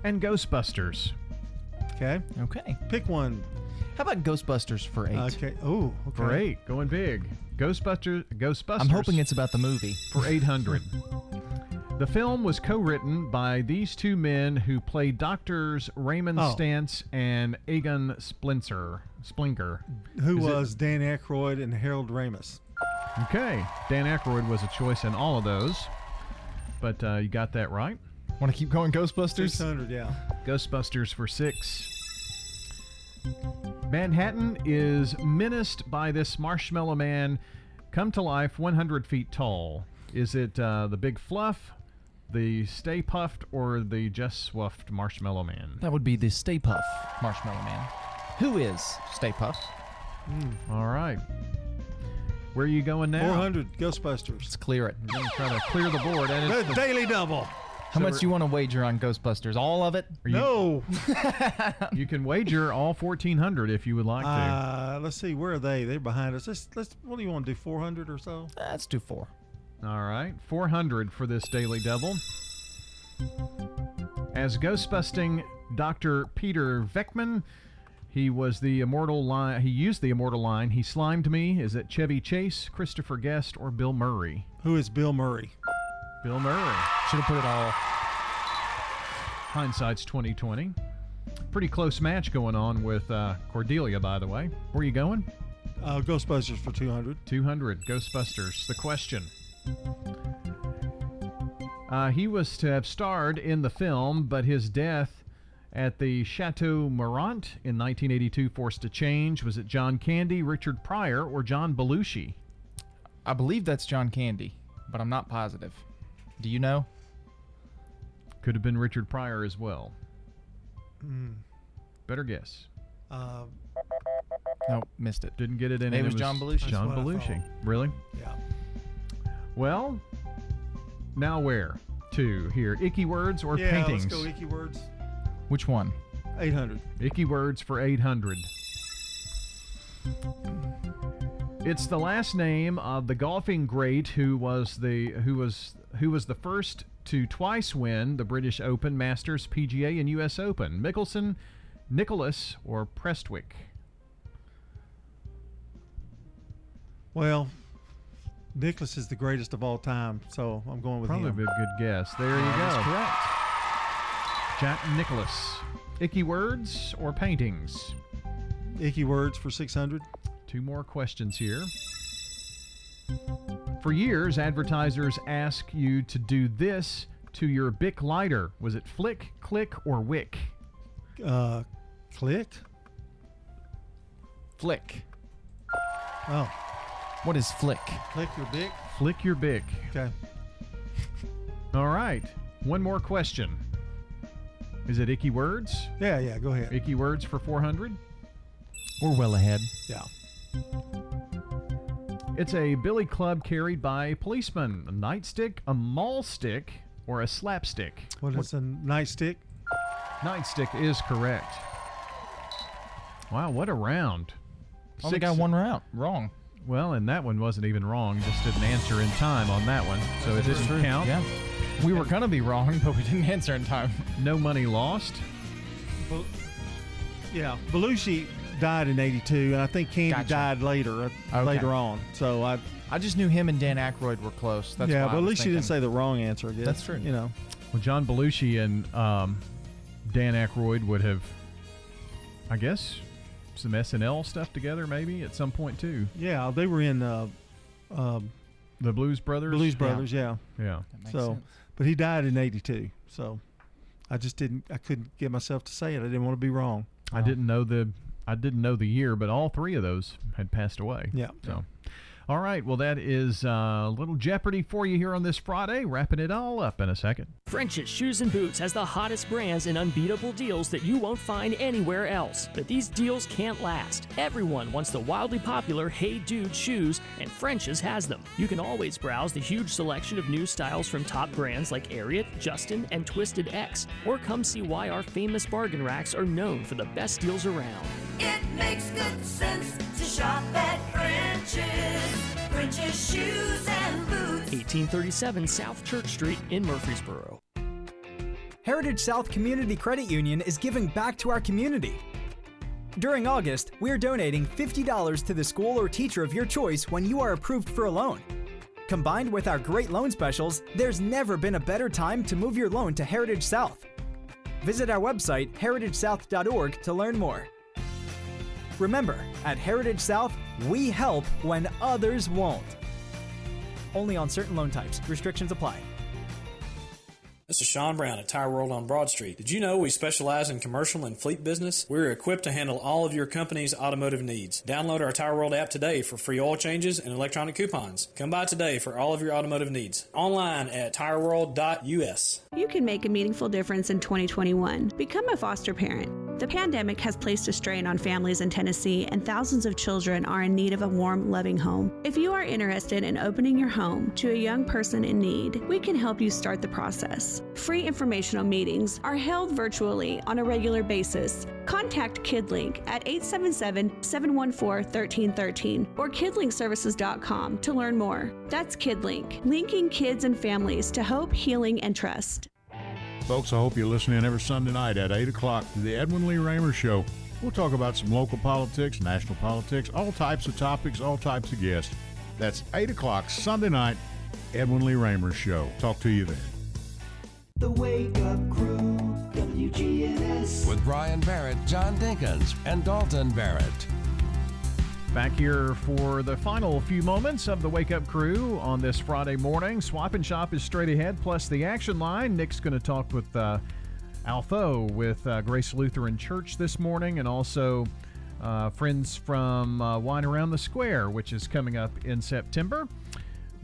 and Ghostbusters. Okay. Okay. Pick one. How about Ghostbusters for eight? Okay. Oh, okay. For eight, going big. Ghostbusters. Ghostbusters. I'm hoping it's about the movie. for 800. The film was co-written by these two men who played doctors Raymond Oh. Stantz and Egon Splinter. Splinker. Who Is it- was Dan Aykroyd and Harold Ramis? Okay, Dan Aykroyd was a choice in all of those, but uh, you got that right. Want to keep going Ghostbusters? 600, yeah. Ghostbusters for six. Manhattan is menaced by this marshmallow man come to life 100 feet tall. Is it uh, the Big Fluff, the Stay Puft, or the Just Swuffed Marshmallow Man? That would be the Stay Puff Marshmallow Man. Who is Stay Puff? All right. Where are you going now? 400 Ghostbusters. Let's clear it. We're going to try to clear the board. And it's The daily double. How So much do you want to wager on Ghostbusters? All of it? You- No. You can wager all 1,400 if you would like to. Uh, let's see. Where are they? They're behind us. Let's, let's, what do you want to do? 400 or so? Let's do four. All right, 400 for this Daily Double. As ghostbusting Dr. Peter Venkman, he was the immortal line. He used the immortal line. He slimed me. Is it Chevy Chase, Christopher Guest, or Bill Murray? Who is Bill Murray? Bill Murray. Should have put it all. Hindsight's 2020. Pretty close match going on with uh, Cordelia, by the way. Where are you going? Uh, Ghostbusters for 200. 200 Ghostbusters. The question. Uh, he was to have starred in the film, but his death at the Chateau Marmont in 1982 forced a change. Was it John Candy, Richard Pryor, or John Belushi? I believe that's John Candy, but I'm not positive. Do you know? Could have been Richard Pryor as well. Hmm. Better guess. Uh, No, missed it. Didn't get it in. Maybe and it was John Belushi. John That's what I Belushi. Really? yeah. Well, now where to here? Icky words or yeah, paintings? let's go Icky Words. Which one? 800. Icky words for 800. It's the last name of the golfing great who was the who was who was the first to twice win the British Open, Masters, PGA, and U.S. Open. Mickelson, Nicklaus, or Prestwick. Well, Nicklaus is the greatest of all time, so I'm going with Probably him. a good guess. There you go. is correct. Jack Nicklaus. Icky words or paintings? Icky Words for 600. Two more questions here. For years, advertisers ask you to do this to your Bic lighter. Was it flick, click, or wick? Uh, click. Flick. Oh, What is flick? Flick your big. Flick your Bic. Okay. All right. One more question. Is it icky words? Yeah, yeah. Go ahead. Icky words for 400? We're well ahead. Yeah. It's a billy club carried by a policeman. A nightstick, a maul stick, or a slapstick? What is a nightstick? Nightstick is correct. Wow, what a round. Only got one round wrong. Well, and that one wasn't even wrong. Just didn't answer in time on that one, so it That's didn't count. Yeah. We were gonna be wrong, but we didn't answer in time. No money lost. Bel- yeah. Belushi died in 82, and I think Candy Gotcha. died later uh, Okay. later on. So I. I just knew him and Dan Aykroyd were close. That's yeah, why but I at was least you didn't thinking- say the wrong answer. I guess. That's true. You know. Well, John Belushi and um, Dan Aykroyd would have, I guess, some SNL stuff together maybe at some point too. Yeah, they were in uh, um, The Blues Brothers. Blues Brothers. Yeah. Yeah. That makes So, sense. But he died in 82. So I just didn't. I couldn't get myself to say it. I didn't want to be wrong. I didn't know the I didn't know the year, but all three of those had passed away. Yeah. So, All right, well, that is uh, a little Jeopardy for you here on this Friday. Wrapping it all up in a second. French's Shoes and Boots has the hottest brands and unbeatable deals that you won't find anywhere else. But these deals can't last. Everyone wants the wildly popular Hey Dude shoes, and French's has them. You can always browse the huge selection of new styles from top brands like Ariat, Justin, and Twisted X, or come see why our famous bargain racks are known for the best deals around. It makes good sense to shop at French's. French's Shoes and Boots. 1837 South Church Street in Murfreesboro. Heritage South Community Credit Union is giving back to our community. During August, we are donating $50 to the school or teacher of your choice when you are approved for a loan. Combined with our great loan specials, there's never been a better time to move your loan to Heritage South. Visit our website, heritagesouth.org, to learn more. Remember, at Heritage South, we help when others won't. Only on certain loan types. Restrictions apply. This is Sean Brown at Tire World on Broad Street. Did you know we specialize in commercial and fleet business? We're equipped to handle all of your company's automotive needs. Download our Tire World app today for free oil changes and electronic coupons. Come by today for all of your automotive needs. Online at tireworld.us. You can make a meaningful difference in 2021. Become a foster parent. The pandemic has placed a strain on families in Tennessee, and thousands of children are in need of a warm, loving home. If you are interested in opening your home to a young person in need, we can help you start the process. Free informational meetings are held virtually on a regular basis. Contact KidLink at 877 714 1313 or kidlinkservices.com to learn more. That's KidLink, linking kids and families to hope, healing, and trust. Folks, I hope you're listening every Sunday night at 8 o'clock to the Edwin Lee Raymer Show. We'll talk about some local politics, national politics, all types of topics, all types of guests. That's 8 o'clock Sunday night, Edwin Lee Raymer Show. Talk to you then. The Wake Up Crew, WGNS. With Brian Barrett, John Dinkins, and Dalton Barrett. Back here for the final few moments of the Wake Up Crew on this Friday morning. Swap and Shop is straight ahead, plus the action line. Nick's going to talk with uh, Altho with uh, Grace Lutheran Church this morning, and also uh, friends from uh, Wine Around the Square, which is coming up in September.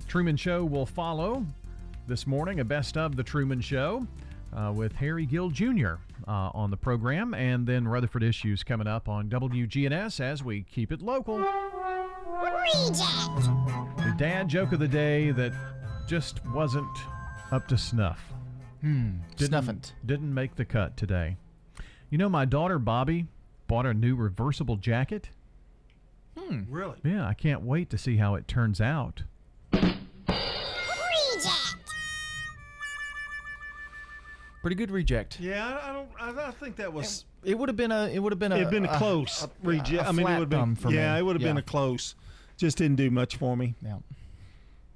Truman Show will follow this morning, a best of the Truman Show. Uh, with Harry Gill Jr. Uh, on the program, and then Rutherford Issues coming up on WGNS as we keep it local. The dad joke of the day that just wasn't up to snuff. Hmm. Didn't, Snuffant. Didn't make the cut today. You know, my daughter Bobby bought a new reversible jacket. Hmm. Really? Yeah, I can't wait to see how it turns out. Pretty good reject. Yeah, I, I don't. I, I think that was. It would have been a. It would have been a. It'd been a a- close a- reject. a I mean, it would have been. for yeah, me. it would have been a close. Just didn't do much for me. Yeah.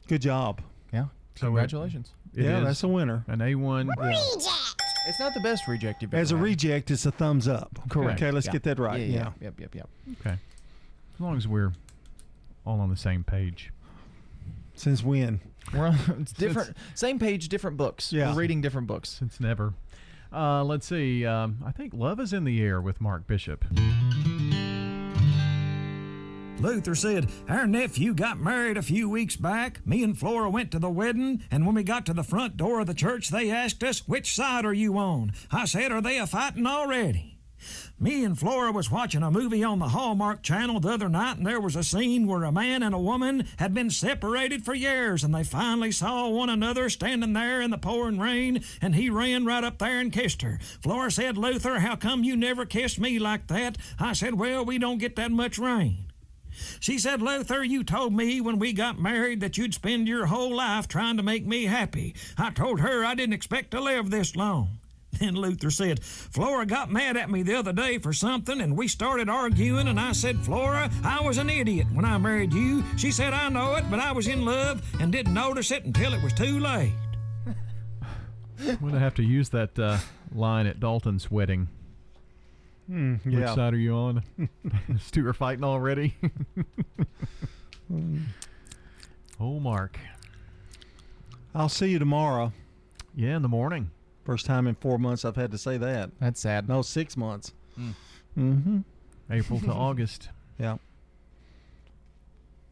Good job. Yeah. So it- Congratulations. it yeah, is that's a winner. An A1. Reject. It's not the best reject you've ever As a had. reject, it's a thumbs up. Correct. Okay, let's Yeah. get that right. Yeah, Yeah. yeah. Yep, yep, yep. Okay. As long as we're all on the same page. Since when? We're on, it's different. Same page, different books. Yeah. We're reading different books. Since never. Uh, let's see. Um, I think Love is in the Air with Mark Bishop. Luther said, Our nephew got married a few weeks back. Me and Flora went to the wedding, and when we got to the front door of the church, they asked us, Which side are you on? I said, Are they a fighting already? Me and Flora was watching a movie on the Hallmark Channel the other night, and there was a scene where a man and a woman had been separated for years, and they finally saw one another standing there in the pouring rain, and he ran right up there and kissed her. Flora said, Luther, how come you never kissed me like that? I said, Well, we don't get that much rain. She said, Luther, you told me when we got married that you'd spend your whole life trying to make me happy. I told her I didn't expect to live this long. Then Luther said, Flora got mad at me the other day for something, and we started arguing, and I said, Flora, I was an idiot when I married you. She said, I know it, but I was in love and didn't notice it until it was too late. I'm going to have to use that uh, line at Dalton's wedding. Hmm, Which side are you on? Stu are fighting already. oh, Mark. I'll see you tomorrow. Yeah, in the morning. First time in four months I've had to say that. That's sad. No, six months. Mm. Mm-hmm. April to August. Yeah.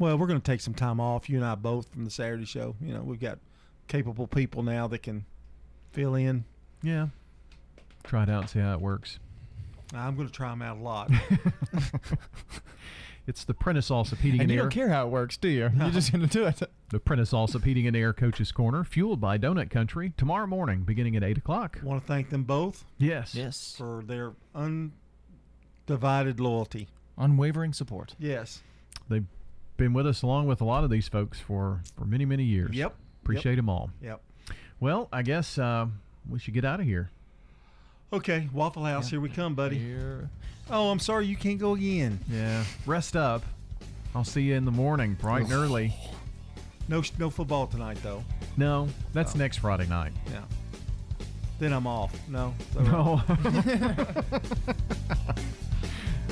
Well, we're going to take some time off, you and I both, from the Saturday show. You know, we've got capable people now that can fill in. Yeah. Try it out and see how it works. I'm going to try them out a lot. It's the Prentice Allsup Heating And and, you Air. don't care how it works, do you? You're just going to do it. The Prentice Allsup Heating and Air Coaches Corner, fueled by Donut Country, tomorrow morning, beginning at 8 o'clock. want to thank them both Yes. Yes. for their undivided loyalty. Unwavering support. Yes. They've been with us along with a lot of these folks for, for many, many years. Yep. Appreciate Yep. them all. Yep. Well, I guess uh, we should get out of here. Okay, Waffle House, here we come, buddy. Here. Oh, I'm sorry you can't go again. Yeah. Rest up. I'll see you in the morning, bright and early. No, no football tonight, though. No, that's Oh. next Friday night. Yeah. Then I'm off. No. No.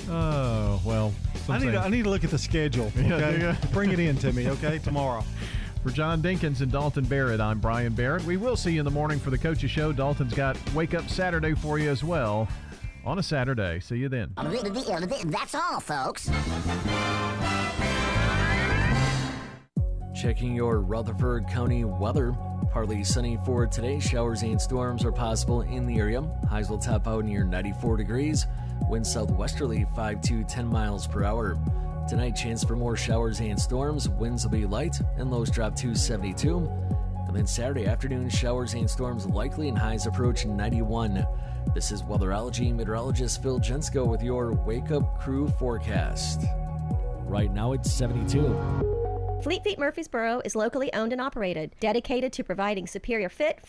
oh well. I need, to, I need to look at the schedule. Okay, ya? bring it in to me. Okay, tomorrow. For John Dinkins and Dalton Barrett, I'm Brian Barrett. We will see you in the morning for the Coaches Show. Dalton's got Wake Up Saturday for you as well on a Saturday. See you then. That's all, folks. Checking your Rutherford County weather. Partly sunny for today. Showers and storms are possible in the area. Highs will top out near 94 degrees. Wind southwesterly 5 to 10 miles per hour. Tonight, chance for more showers and storms. Winds will be light and lows drop to 72. And then Saturday afternoon, showers and storms likely and highs approach 91. This is weatherology meteorologist Phil Jensko with your Wake Up Crew forecast. Right now, it's 72. Fleet Feet Murfreesboro is locally owned and operated, dedicated to providing superior fit,